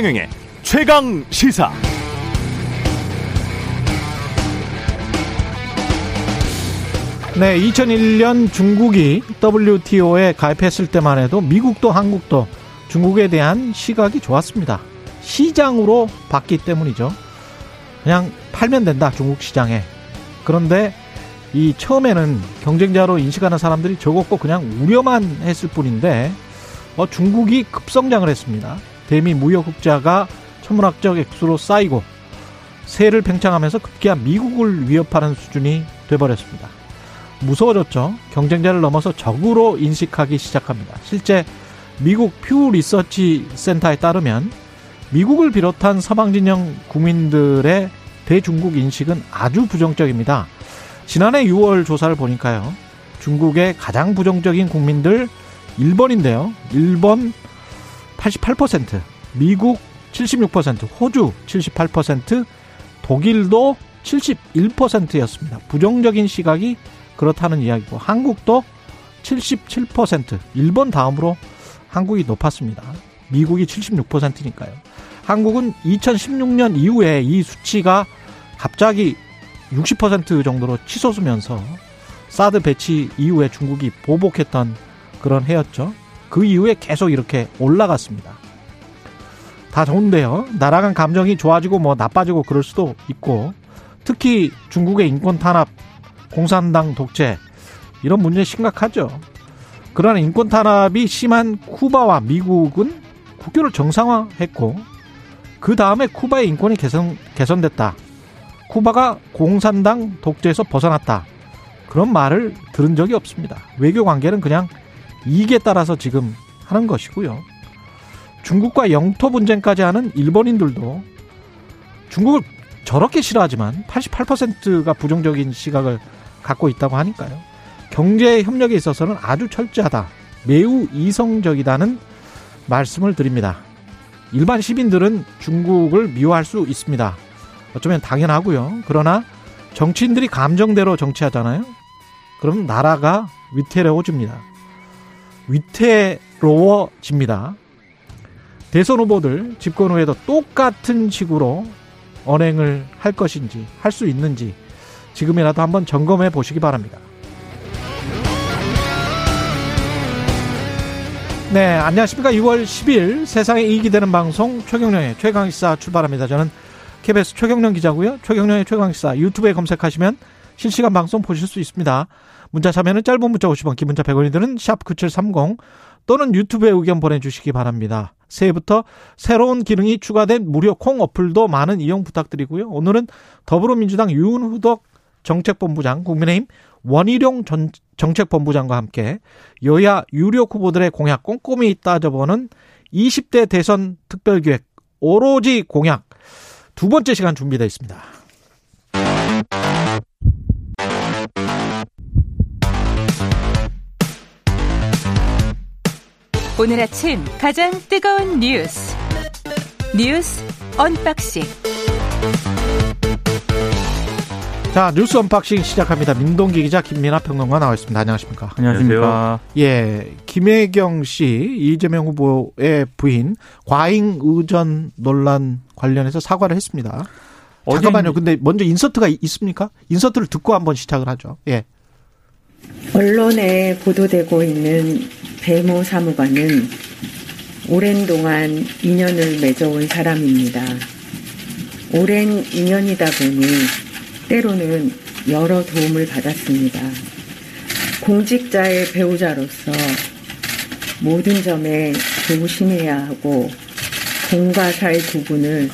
최경영의 최강 시사. 네, 2001년 중국이 WTO에 가입했을 때만 해도 미국도 한국도 중국에 대한 시각이 좋았습니다. 시장으로 봤기 때문이죠. 그냥 팔면 된다, 중국 시장에. 그런데 이 처음에는 경쟁자로 인식하는 사람들이 적었고 그냥 우려만 했을 뿐인데 어, 중국이 급성장을 했습니다. 대미 무역 흑자가 천문학적 액수로 쌓이고 세를 팽창하면서 급기야 미국을 위협하는 수준이 돼버렸습니다. 무서워졌죠. 경쟁자를 넘어서 적으로 인식하기 시작합니다. 실제 미국 퓨 리서치 센터에 따르면 미국을 비롯한 서방 진영 국민들의 대중국 인식은 아주 부정적입니다. 지난해 6월 조사를 보니까요. 중국의 가장 부정적인 국민들 1번인데요. 1번 88%, 미국 76%, 호주 78%, 독일도 71%였습니다. 부정적인 시각이 그렇다는 이야기고 한국도 77%, 일본 다음으로 한국이 높았습니다. 미국이 76%니까요. 한국은 2016년 이후에 이 수치가 갑자기 60% 정도로 치솟으면서 사드 배치 이후에 중국이 보복했던 그런 해였죠. 그 이후에 계속 이렇게 올라갔습니다. 다 좋은데요. 나라간 감정이 좋아지고 뭐 나빠지고 그럴 수도 있고 특히 중국의 인권 탄압, 공산당 독재 이런 문제 심각하죠. 그러나 인권 탄압이 심한 쿠바와 미국은 국교를 정상화했고 그 다음에 쿠바의 인권이 개선 개선됐다. 쿠바가 공산당 독재에서 벗어났다. 그런 말을 들은 적이 없습니다. 외교 관계는 그냥 이익에 따라서 지금 하는 것이고요. 중국과 영토 분쟁까지 하는 일본인들도 중국을 저렇게 싫어하지만 88%가 부정적인 시각을 갖고 있다고 하니까요. 경제 협력에 있어서는 아주 철저하다. 매우 이성적이다는 말씀을 드립니다. 일반 시민들은 중국을 미워할 수 있습니다. 어쩌면 당연하고요. 그러나 정치인들이 감정대로 정치하잖아요. 그럼 나라가 위태로워집니다. 위태로워집니다. 대선 후보들 집권 후에도 똑같은 식으로 언행을 할 것인지 할 수 있는지 지금이라도 한번 점검해 보시기 바랍니다. 네, 안녕하십니까. 6월 10일 세상에 이익이 되는 방송 최경령의 최강시사 출발합니다. 저는 KBS 최경령 기자고요. 최경령의 최강시사 유튜브에 검색하시면 실시간 방송 보실 수 있습니다. 문자 참여는 짧은 문자 50원, 긴 문자 100원이 드는 샵 9730 또는 유튜브에 의견 보내주시기 바랍니다. 새해부터 새로운 기능이 추가된 무료 콩 어플도 많은 이용 부탁드리고요. 오늘은 더불어민주당 윤후덕 정책본부장, 국민의힘 원희룡 전 정책본부장과 함께 여야 유력 후보들의 공약 꼼꼼히 따져보는 20대 대선 특별기획 오로지 공약 두 번째 시간 준비되어 있습니다. 오늘 아침 가장 뜨거운 뉴스 뉴스 unboxing 자 뉴스 unboxing 시작합니다. 민동기 기자 김민아 평론가 나와 있습니다. 안녕하십니까? 안녕하십니까? 예, 김혜경 씨 이재명 후보의 부인 과잉 의전 논란 관련해서 사과를 했습니다. 잠깐만요. 근데 먼저 인서트가 있습니까? 인서트를 듣고 한번 시작을 하죠. 예. 언론에 보도되고 있는 배모 사무관은 오랜 동안 인연을 맺어온 사람입니다. 오랜 인연이다 보니 때로는 여러 도움을 받았습니다. 공직자의 배우자로서 모든 점에 조심해야 하고 공과 사의 구분을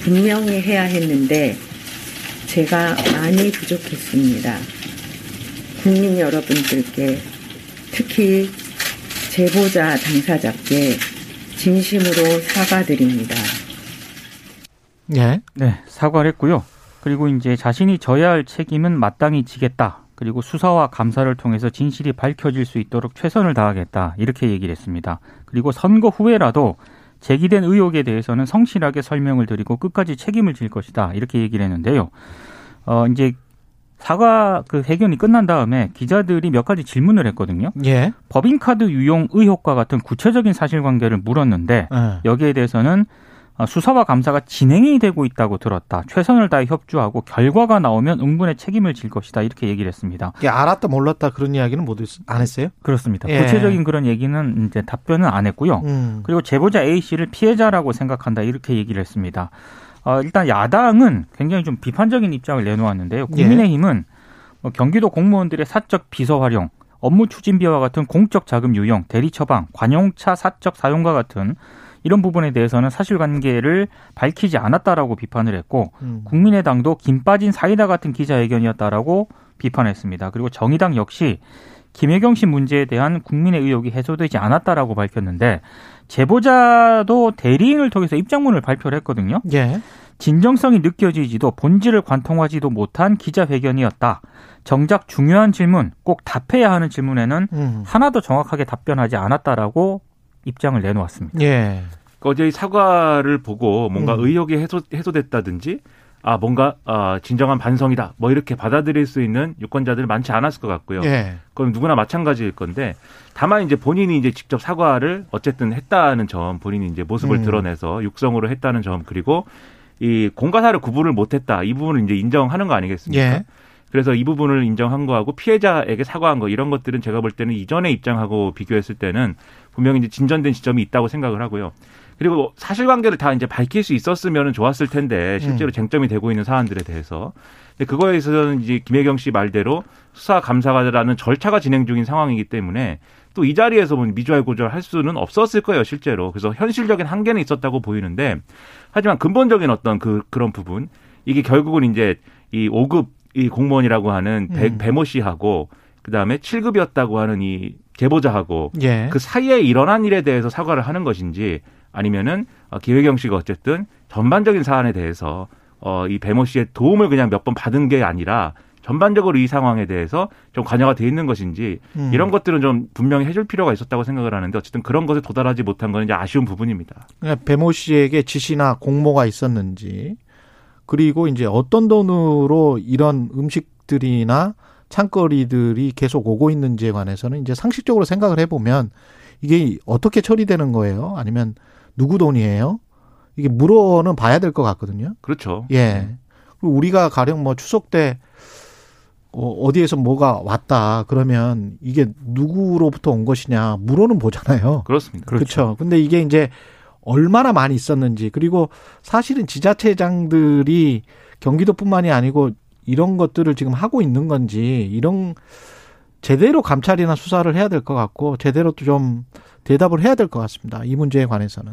분명히 해야 했는데 제가 많이 부족했습니다. 국민 여러분들께 특히 제보자 당사자께 진심으로 사과드립니다. 예. 네, 사과를 했고요. 그리고 이제 자신이 져야 할 책임은 마땅히 지겠다. 그리고 수사와 감사를 통해서 진실이 밝혀질 수 있도록 최선을 다하겠다. 이렇게 얘기를 했습니다. 그리고 선거 후에라도 제기된 의혹에 대해서는 성실하게 설명을 드리고 끝까지 책임을 질 것이다. 이렇게 얘기를 했는데요. 어, 이제 사과 그 회견이 끝난 다음에 기자들이 몇 가지 질문을 했거든요. 예. 법인카드 유용 의혹과 같은 구체적인 사실관계를 물었는데 예. 여기에 대해서는 어, 수사와 감사가 진행이 되고 있다고 들었다. 최선을 다해 협조하고 결과가 나오면 응분의 책임을 질 것이다. 이렇게 얘기를 했습니다. 이게 알았다 몰랐다 그런 이야기는 못 안 했어요? 그렇습니다. 예. 구체적인 그런 얘기는 이제 답변은 안 했고요. 음. 그리고 제보자 A 씨를 피해자라고 생각한다. 이렇게 얘기를 했습니다. 어, 일단 야당은 굉장히 좀 비판적인 입장을 내놓았는데요. 예. 국민의힘은 뭐 경기도 공무원들의 사적 비서 활용, 업무 추진비와 같은 공적 자금 유용, 대리 처방, 관용차 사적 사용과 같은 이런 부분에 대해서는 사실관계를 밝히지 않았다라고 비판을 했고 음. 국민의당도 김 빠진 사이다 같은 기자회견이었다라고 비판했습니다. 그리고 정의당 역시 김혜경 씨 문제에 대한 국민의 의혹이 해소되지 않았다라고 밝혔는데 제보자도 대리인을 통해서 입장문을 발표를 했거든요. 예. 진정성이 느껴지지도 본질을 관통하지도 못한 기자회견이었다. 정작 중요한 질문, 꼭 답해야 하는 질문에는 음. 하나도 정확하게 답변하지 않았다라고 입장을 내놓았습니다. 예. 그 어제 이 사과를 보고 뭔가 음. 의혹이 해소, 해소됐다든지 아 뭔가 아, 진정한 반성이다 뭐 이렇게 받아들일 수 있는 유권자들 많지 않았을 것 같고요. 예. 그럼 누구나 마찬가지일 건데 다만 이제 본인이 이제 직접 사과를 어쨌든 했다는 점 본인이 이제 모습을 음. 드러내서 육성으로 했다는 점 그리고 이 공과사를 구분을 못했다 이 부분을 이제 인정하는 거 아니겠습니까? 예. 그래서 이 부분을 인정한 거하고 피해자에게 사과한 거 이런 것들은 제가 볼 때는 이전의 입장하고 비교했을 때는 분명히 이제 진전된 지점이 있다고 생각을 하고요. 그리고 사실관계를 다 이제 밝힐 수 있었으면 좋았을 텐데 실제로 음. 쟁점이 되고 있는 사안들에 대해서 근데 그거에 있어서는 이제 김혜경 씨 말대로 수사 감사가라는 절차가 진행 중인 상황이기 때문에 또 이 자리에서 뭐 미주알고절 할 수는 없었을 거예요 실제로 그래서 현실적인 한계는 있었다고 보이는데 하지만 근본적인 어떤 그 그런 부분 이게 결국은 이제 이 5급 이 공무원이라고 하는 배, 음. 배모 씨하고 그다음에 7급이었다고 하는 이 제보자하고 예. 그 사이에 일어난 일에 대해서 사과를 하는 것인지 아니면은 어, 기회경 씨가 어쨌든 전반적인 사안에 대해서 어, 이 배모 씨의 도움을 그냥 몇 번 받은 게 아니라 전반적으로 이 상황에 대해서 좀 관여가 돼 있는 것인지 음. 이런 것들은 좀 분명히 해줄 필요가 있었다고 생각을 하는데 어쨌든 그런 것에 도달하지 못한 건 이제 아쉬운 부분입니다. 그러니까 배모 씨에게 지시나 공모가 있었는지 그리고 이제 어떤 돈으로 이런 음식들이나 창거리들이 계속 오고 있는지에 관해서는 이제 상식적으로 생각을 해보면 이게 어떻게 처리되는 거예요? 아니면 누구 돈이에요? 이게 물어는 봐야 될 것 같거든요. 그렇죠. 예. 그리고 우리가 가령 뭐 추석 때 어, 어디에서 뭐가 왔다 그러면 이게 누구로부터 온 것이냐 물어는 보잖아요. 그렇습니다. 그렇죠. 근데 이게 이제 얼마나 많이 있었는지 그리고 사실은 지자체장들이 경기도뿐만이 아니고 이런 것들을 지금 하고 있는 건지 이런 제대로 감찰이나 수사를 해야 될 것 같고 제대로 또 좀 대답을 해야 될 것 같습니다. 이 문제에 관해서는.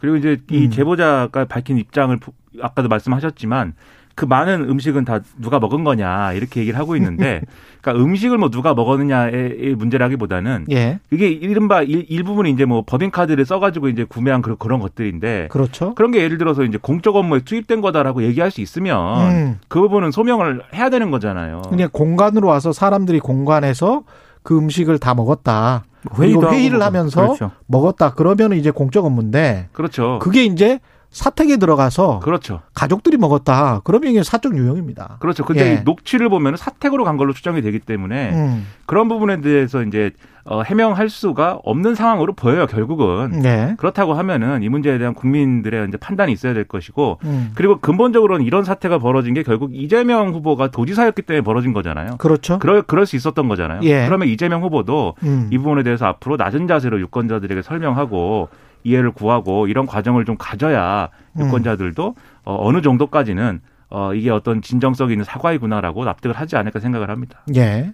그리고 이제 이 음. 제보자가 밝힌 입장을 부- 아까도 말씀하셨지만 그 많은 음식은 다 누가 먹은 거냐 이렇게 얘기를 하고 있는데 그러니까 음식을 뭐 누가 먹었느냐의 문제라기보다는 예. 이게 이른바 일, 일부분이 이제 뭐 법인 카드를 써가지고 이제 구매한 그런, 그런 것들인데 그렇죠. 그런 게 예를 들어서 이제 공적 업무에 투입된 거다라고 얘기할 수 있으면 음. 그 부분은 소명을 해야 되는 거잖아요. 그냥 공간으로 와서 사람들이 공간에서 그 음식을 다 먹었다. 회의도 그리고 하고 회의를 뭐, 하면서 그렇죠. 먹었다. 그러면 이제 공적 업무인데 그렇죠. 그게 이제 사택에 들어가서 그렇죠. 가족들이 먹었다. 그러면 이게 사적 유형입니다. 그렇죠. 근데 예. 이 녹취를 보면 사택으로 간 걸로 추정이 되기 때문에 음. 그런 부분에 대해서 이제 어, 해명할 수가 없는 상황으로 보여요. 결국은 네. 그렇다고 하면은 이 문제에 대한 국민들의 이제 판단이 있어야 될 것이고 음. 그리고 근본적으로는 이런 사태가 벌어진 게 결국 이재명 후보가 도지사였기 때문에 벌어진 거잖아요. 그렇죠. 그럴 그럴 수 있었던 거잖아요. 예. 그러면 이재명 후보도 음. 이 부분에 대해서 앞으로 낮은 자세로 유권자들에게 설명하고 이해를 구하고 이런 과정을 좀 가져야 음. 유권자들도 어, 어느 정도까지는 어, 이게 어떤 진정성 있는 사과이구나라고 납득을 하지 않을까 생각을 합니다. 예.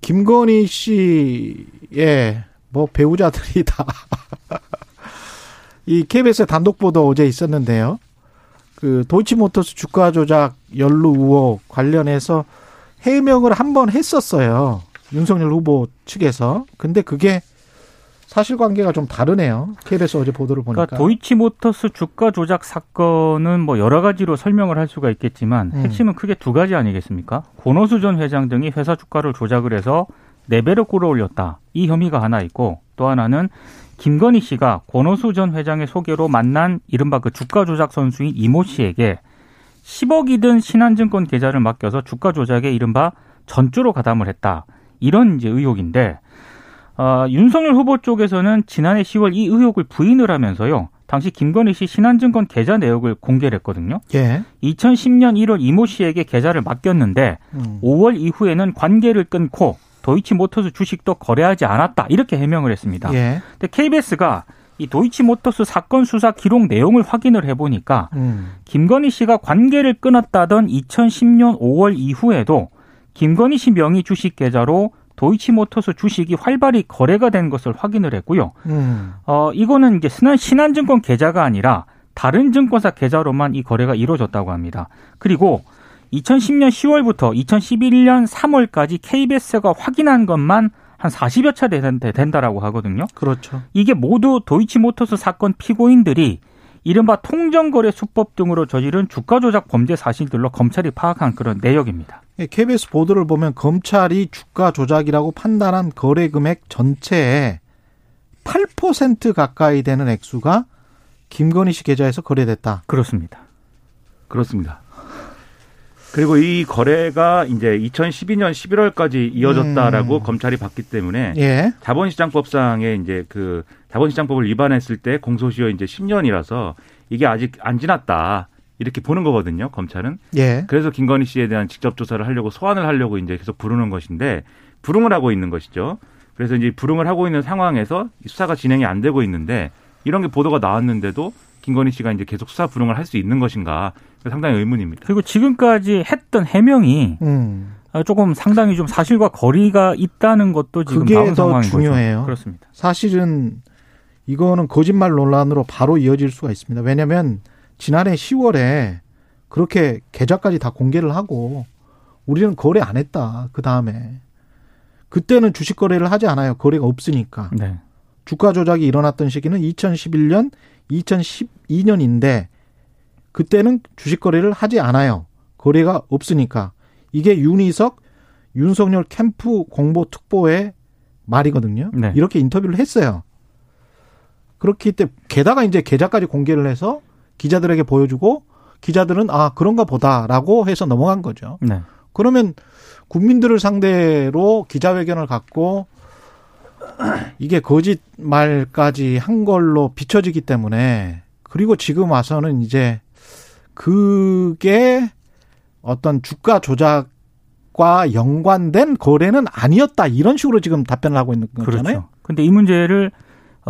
김건희 씨의 뭐 배우자들이 다 이 KBS 단독 보도 어제 있었는데요. 그 도이치모터스 주가 조작 연루 의혹 관련해서 해명을 한 번 했었어요. 윤석열 후보 측에서. 근데 그게 사실관계가 좀 다르네요. KBS 어제 보도를 보니까. 그러니까 도이치모터스 주가 조작 사건은 뭐 여러 가지로 설명을 할 수가 있겠지만 음. 핵심은 크게 두 가지 아니겠습니까? 권오수 전 회장 등이 회사 주가를 조작을 해서 네 배로 끌어올렸다. 이 혐의가 하나 있고 또 하나는 김건희 씨가 권오수 전 회장의 소개로 만난 이른바 그 주가 조작 선수인 이모 씨에게 10억이 든 신한증권 계좌를 맡겨서 주가 조작에 이른바 전주로 가담을 했다. 이런 이제 의혹인데 어, 윤석열 후보 쪽에서는 지난해 10월 이 의혹을 부인을 하면서요. 당시 김건희 씨 신한증권 계좌 내역을 공개를 했거든요. 예. 2010년 1월 이모 씨에게 계좌를 맡겼는데 음. 5월 이후에는 관계를 끊고 도이치모터스 주식도 거래하지 않았다 이렇게 해명을 했습니다. 예. 근데 KBS가 이 도이치모터스 사건 수사 기록 내용을 확인을 해보니까 음. 김건희 씨가 관계를 끊었다던 2010년 5월 이후에도 김건희 씨 명의 주식 계좌로 도이치모터스 주식이 활발히 거래가 된 것을 확인을 했고요. 음. 어, 이거는 이제 신한, 신한증권 계좌가 아니라 다른 증권사 계좌로만 이 거래가 이루어졌다고 합니다. 그리고 2010년 10월부터 2011년 3월까지 KBS가 확인한 것만 한 40여 차 된다라고 하거든요. 그렇죠. 이게 모두 도이치모터스 사건 피고인들이 이른바 통정거래 수법 등으로 저지른 주가 조작 범죄 사실들로 검찰이 파악한 그런 내역입니다. KBS 예, 보도를 보면 검찰이 주가 조작이라고 판단한 거래 금액 전체의 8% 가까이 되는 액수가 김건희 씨 계좌에서 거래됐다. 그렇습니다. 그렇습니다. 그리고 이 거래가 이제 2012년 11월까지 이어졌다라고 음. 검찰이 봤기 때문에 예. 자본시장법상에 이제 그 자본시장법을 위반했을 때 공소시효 이제 10년이라서 이게 아직 안 지났다. 이렇게 보는 거거든요, 검찰은. 예. 그래서 김건희 씨에 대한 직접 조사를 하려고 소환을 하려고 이제 계속 부르는 것인데 불응을 하고 있는 것이죠. 그래서 이제 불응을 하고 있는 상황에서 수사가 진행이 안 되고 있는데 이런 게 보도가 나왔는데도 김건희 씨가 이제 계속 수사 불응을 할 수 있는 것인가 상당히 의문입니다. 그리고 지금까지 했던 해명이 음. 조금 상당히 좀 사실과 거리가 있다는 것도 지금 그게 나온 더 상황인 중요해요. 거죠. 그렇습니다. 사실은 이거는 거짓말 논란으로 바로 이어질 수가 있습니다. 왜냐하면 지난해 10월에 그렇게 계좌까지 다 공개를 하고 우리는 거래 안 했다. 그 다음에 그때는 주식 거래를 하지 않아요. 거래가 없으니까. 네. 주가 조작이 일어났던 시기는 2011년, 2012년인데 그때는 주식 거래를 하지 않아요. 거래가 없으니까. 이게 윤희석, 윤석열 캠프 공보 특보의 말이거든요. 네. 이렇게 인터뷰를 했어요. 그렇기 때문에 게다가 이제 계좌까지 공개를 해서 기자들에게 보여주고 기자들은 아 그런가 보다라고 해서 넘어간 거죠. 네. 그러면 국민들을 상대로 기자회견을 갖고 이게 거짓말까지 한 걸로 비춰지기 때문에 그리고 지금 와서는 이제 그게 어떤 주가 조작과 연관된 거래는 아니었다 이런 식으로 지금 답변을 하고 있는 거잖아요. 그렇죠. 근데 이 문제를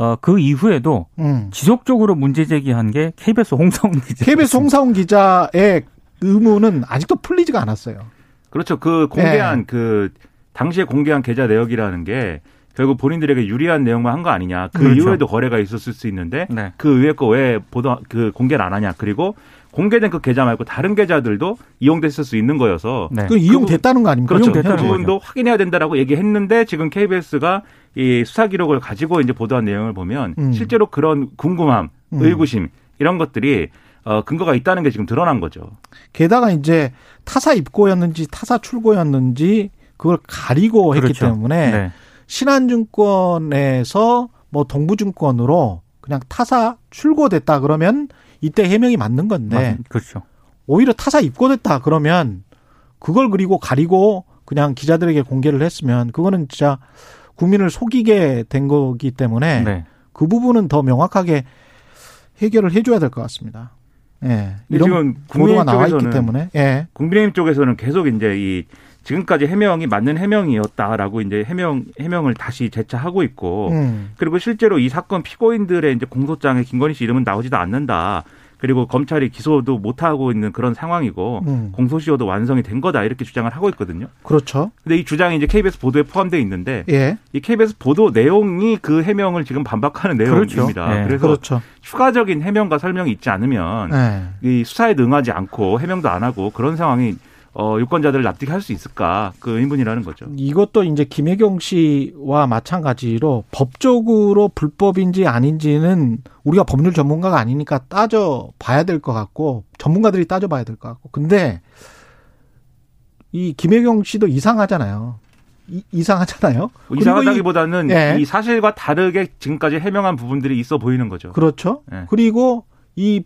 어, 그 이후에도 음. 지속적으로 문제 제기한 게 KBS 홍성훈 기자. KBS 홍사훈 기자의 의문은 아직도 풀리지가 않았어요. 그렇죠. 그 공개한 네. 그 당시에 공개한 계좌 내역이라는 게 결국 본인들에게 유리한 내용만 한 거 아니냐. 그 그렇죠. 이후에도 거래가 있었을 수 있는데 네. 그 위에 거 왜 보도 그 공개를 안 하냐. 그리고 공개된 그 계좌 말고 다른 계좌들도 이용됐을 수 있는 거여서 네. 그 이용됐다는 거 아닙니까? 그렇죠. 그 이용됐다는 부분도 확인해야 된다라고 얘기했는데 지금 KBS가 이 수사 기록을 가지고 이제 보도한 내용을 보면 음. 실제로 그런 궁금함, 음. 의구심 이런 것들이 어 근거가 있다는 게 지금 드러난 거죠. 게다가 이제 타사 입고였는지 타사 출고였는지 그걸 가리고 했기 그렇죠. 때문에 네. 신한증권에서 뭐 동부증권으로 그냥 타사 출고됐다 그러면 이때 해명이 맞는 건데 맞- 그렇죠. 오히려 타사 입고됐다 그러면 그걸 그리고 가리고 그냥 기자들에게 공개를 했으면 그거는 진짜 국민을 속이게 된 거기 때문에 네. 그 부분은 더 명확하게 해결을 해줘야 될 것 같습니다. 예. 이런 지금 보도가 국민의힘 나와 있기 쪽에서는 때문에 예. 국민의힘 쪽에서는 계속 이제 이 지금까지 해명이 맞는 해명이었다라고 이제 해명 해명을 다시 재차하고 있고 음. 그리고 실제로 이 사건 피고인들의 이제 공소장에 김건희 씨 이름은 나오지도 않는다. 그리고 검찰이 기소도 못 하고 있는 그런 상황이고 음. 공소시효도 완성이 된 거다 이렇게 주장을 하고 있거든요. 그렇죠. 근데 이 주장이 이제 KBS 보도에 포함되어 있는데 예. 이 KBS 보도 내용이 그 해명을 지금 반박하는 그렇죠. 내용입니다. 네. 그래서 그렇죠. 추가적인 해명과 설명이 있지 않으면 예. 이 수사에 응하지 않고 해명도 안 하고 그런 상황이 어, 유권자들을 납득할 수 있을까 그 의문이라는 거죠. 이것도 이제 김혜경 씨와 마찬가지로 법적으로 불법인지 아닌지는 우리가 법률 전문가가 아니니까 따져 봐야 될 것 같고 전문가들이 따져 봐야 될 것 같고 근데 이 김혜경 씨도 이상하잖아요. 이, 이상하잖아요. 그리고 이- 이상하다기보다는 예. 이 사실과 다르게 지금까지 해명한 부분들이 있어 보이는 거죠. 그렇죠. 예. 그리고 이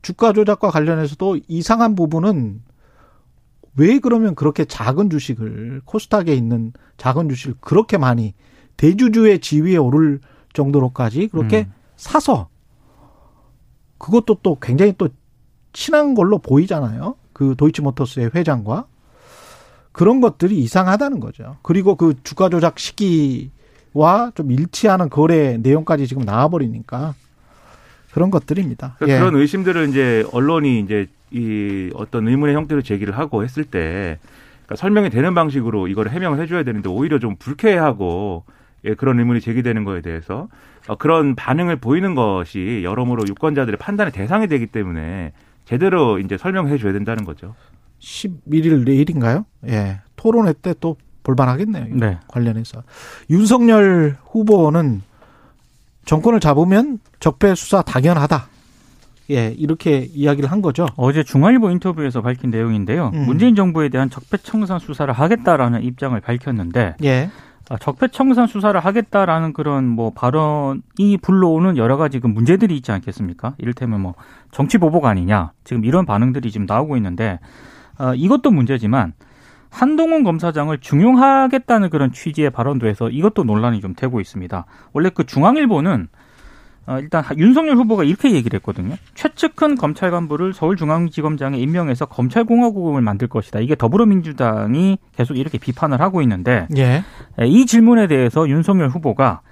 주가 조작과 관련해서도 이상한 부분은 왜 그러면 그렇게 작은 주식을 코스닥에 있는 작은 주식을 그렇게 많이 대주주의 지위에 오를 정도로까지 그렇게 음. 사서 그것도 또 굉장히 또 친한 걸로 보이잖아요. 그 도이치모터스의 회장과 그런 것들이 이상하다는 거죠. 그리고 그 주가 조작 시기와 좀 일치하는 거래 내용까지 지금 나와버리니까 그런 것들입니다. 그러니까 예. 그런 의심들을 이제 언론이 이제 이 어떤 의문의 형태로 제기를 하고 했을 때 그러니까 설명이 되는 방식으로 이걸 해명을 해줘야 되는데 오히려 좀 불쾌하고 예, 그런 의문이 제기되는 거에 대해서 어, 그런 반응을 보이는 것이 여러모로 유권자들의 판단의 대상이 되기 때문에 제대로 이제 설명해 줘야 된다는 거죠. 11일 내일인가요? 예. 토론회 때 또 볼만하겠네요. 이거 네. 관련해서. 윤석열 후보는 정권을 잡으면 적폐 수사 당연하다. 예, 이렇게 이야기를 한 거죠. 어제 중앙일보 인터뷰에서 밝힌 내용인데요. 음. 문재인 정부에 대한 적폐청산 수사를 하겠다라는 입장을 밝혔는데 예. 아, 적폐청산 수사를 하겠다라는 그런 뭐 발언이 불러오는 여러 가지 그 문제들이 있지 않겠습니까? 이를테면 뭐 정치 보복 아니냐 지금 이런 반응들이 지금 나오고 있는데 어, 이것도 문제지만 한동훈 검사장을 중용하겠다는 그런 취지의 발언도 해서 이것도 논란이 좀 되고 있습니다. 원래 그 중앙일보는 어, 일단 윤석열 후보가 이렇게 얘기를 했거든요. 최측근 검찰 간부를 서울중앙지검장에 임명해서 검찰공화국을 만들 것이다. 이게 더불어민주당이 계속 이렇게 비판을 하고 있는데 예. 예, 이 질문에 대해서 윤석열 후보가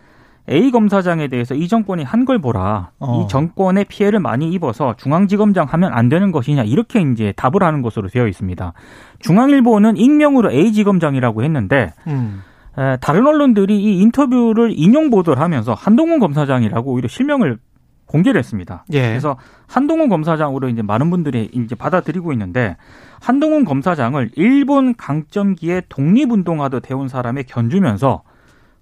A 검사장에 대해서 이 정권이 한 걸 보라. 어. 이 정권의 피해를 많이 입어서 중앙지검장 하면 안 되는 것이냐 이렇게 이제 답을 하는 것으로 되어 있습니다. 중앙일보는 익명으로 A 지검장이라고 했는데 음. 에, 다른 언론들이 이 인터뷰를 인용 보도를 하면서 한동훈 검사장이라고 오히려 실명을 공개를 했습니다. 예. 그래서 한동훈 검사장으로 이제 많은 분들이 이제 받아들이고 있는데 한동훈 검사장을 일본 강점기에 독립운동하듯 해온 사람에 견주면서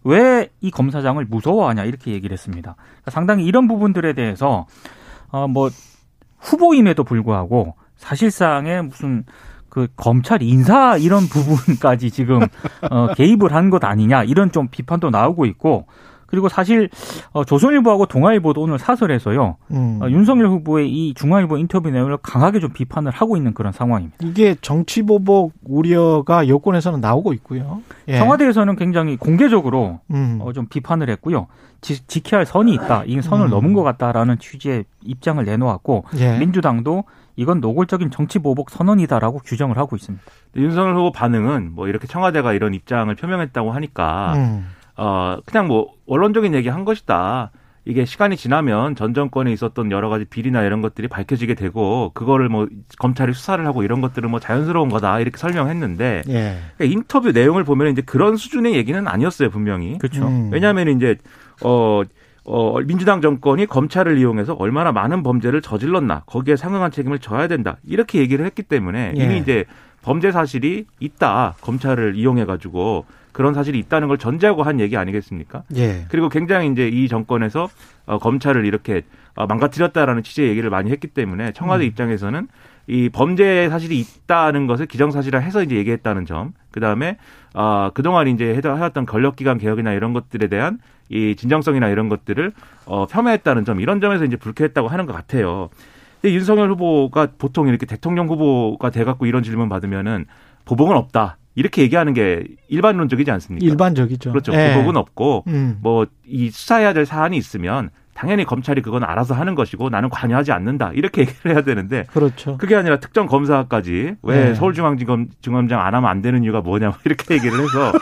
왜 이 검사장을 무서워하냐 이렇게 얘기를 했습니다. 그러니까 상당히 이런 부분들에 대해서 어뭐 후보임에도 불구하고 사실상의 무슨 그 검찰 인사 이런 부분까지 지금 어 개입을 한 것 아니냐 이런 좀 비판도 나오고 있고 그리고 사실 어 조선일보하고 동아일보도 오늘 사설에서요 음. 어, 윤석열 후보의 이 중앙일보 인터뷰 내용을 강하게 좀 비판을 하고 있는 그런 상황입니다. 이게 정치 보복 우려가 여권에서는 나오고 있고요. 예. 청와대에서는 굉장히 공개적으로 음. 어, 좀 비판을 했고요. 지, 지켜야 할 선이 있다. 이 선을 음. 넘은 것 같다라는 취지의 입장을 내놓았고 예. 민주당도 이건 노골적인 정치 보복 선언이다라고 규정을 하고 있습니다. 윤석열 후보 반응은 뭐 이렇게 청와대가 이런 입장을 표명했다고 하니까 음. 어 그냥 뭐 원론적인 얘기 한 것이다. 이게 시간이 지나면 전 정권에 있었던 여러 가지 비리나 이런 것들이 밝혀지게 되고 그거를 뭐 검찰이 수사를 하고 이런 것들은 뭐 자연스러운 거다 이렇게 설명했는데 예. 그러니까 인터뷰 내용을 보면 이제 그런 수준의 얘기는 아니었어요 분명히. 그렇죠. 음. 왜냐하면 이제 어. 어, 민주당 정권이 검찰을 이용해서 얼마나 많은 범죄를 저질렀나, 거기에 상응한 책임을 져야 된다. 이렇게 얘기를 했기 때문에 예. 이미 이제 범죄 사실이 있다. 검찰을 이용해 가지고 그런 사실이 있다는 걸 전제하고 한 얘기 아니겠습니까? 예. 그리고 굉장히 이제 이 정권에서 어, 검찰을 이렇게 어, 망가뜨렸다라는 취지의 얘기를 많이 했기 때문에 청와대 음. 입장에서는 이 범죄 사실이 있다는 것을 기정사실화 해서 이제 얘기했다는 점, 그 다음에 어, 그동안 이제 해왔던 권력기관 개혁이나 이런 것들에 대한 이 진정성이나 이런 것들을 어, 폄하했다는 점, 이런 점에서 이제 불쾌했다고 하는 것 같아요. 근데 윤석열 후보가 보통 이렇게 대통령 후보가 돼갖고 이런 질문 받으면은 보복은 없다. 이렇게 얘기하는 게 일반론적이지 않습니까? 일반적이죠. 그렇죠. 예. 보복은 없고 음. 뭐이 수사해야 될 사안이 있으면 당연히 검찰이 그건 알아서 하는 것이고 나는 관여하지 않는다 이렇게 얘기를 해야 되는데 그렇죠. 그게 아니라 특정 검사까지 왜 네. 서울중앙지검 중검장 안 하면 안 되는 이유가 뭐냐 뭐 이렇게 얘기를 해서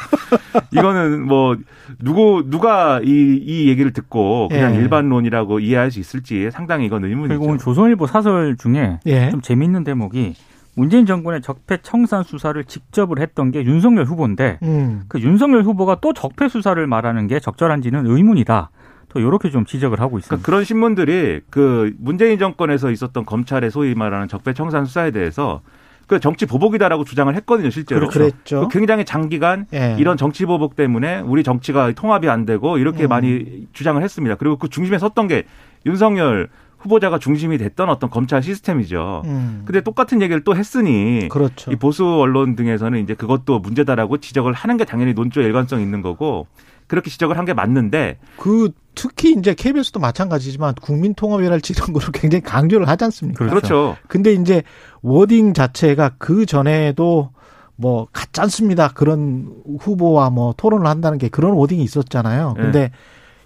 이거는 뭐 누구 누가 이, 이 얘기를 듣고 그냥 예. 일반론이라고 이해할 수 있을지 상당히 이건 그리고 오늘 의문이죠. 조선일보 사설 중에 예. 좀 재밌는 대목이 문재인 정권의 적폐 청산 수사를 직접을 했던 게 윤석열 후보인데 음. 그 윤석열 후보가 또 적폐 수사를 말하는 게 적절한지는 의문이다. 또 이렇게 좀 지적을 하고 있습니다. 그러니까 그런 신문들이 그 문재인 정권에서 있었던 검찰의 소위 말하는 적폐청산 수사에 대해서 그 정치 보복이다라고 주장을 했거든요, 실제로. 그랬죠. 그 굉장히 장기간 예. 이런 정치 보복 때문에 우리 정치가 통합이 안 되고 이렇게 음. 많이 주장을 했습니다. 그리고 그 중심에 섰던 게 윤석열 후보자가 중심이 됐던 어떤 검찰 시스템이죠. 음. 근데 똑같은 얘기를 또 했으니 그렇죠. 이 보수 언론 등에서는 이제 그것도 문제다라고 지적을 하는 게 당연히 논조의 일관성이 있는 거고 그렇게 지적을 한 게 맞는데 그 특히 이제 KBS도 마찬가지지만 국민통합이랄지 이런 거를 굉장히 강조를 하지 않습니까? 그렇죠. 그렇죠. 근데 이제 워딩 자체가 그 전에도 뭐 같지 않습니다. 그런 후보와 뭐 토론을 한다는 게 그런 워딩이 있었잖아요. 네. 근데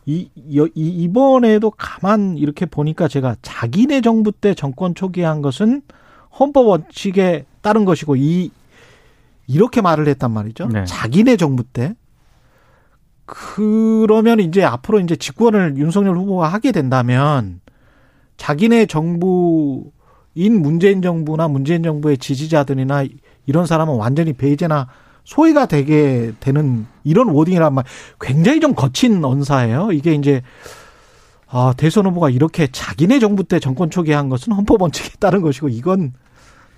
이, 이 이번에도 가만 이렇게 보니까 제가 자기네 정부 때 정권 초기에 한 것은 헌법 원칙에 따른 것이고 이 이렇게 말을 했단 말이죠. 네. 자기네 정부 때 그러면 이제 앞으로 이제 집권을 윤석열 후보가 하게 된다면 자기네 정부인 문재인 정부나 문재인 정부의 지지자들이나 이런 사람은 완전히 배제나 소외가 되게 되는 이런 워딩이란 말 굉장히 좀 거친 언사예요. 이게 이제 아, 대선 후보가 이렇게 자기네 정부 때 정권 초기에 한 것은 헌법 원칙에 따른 것이고 이건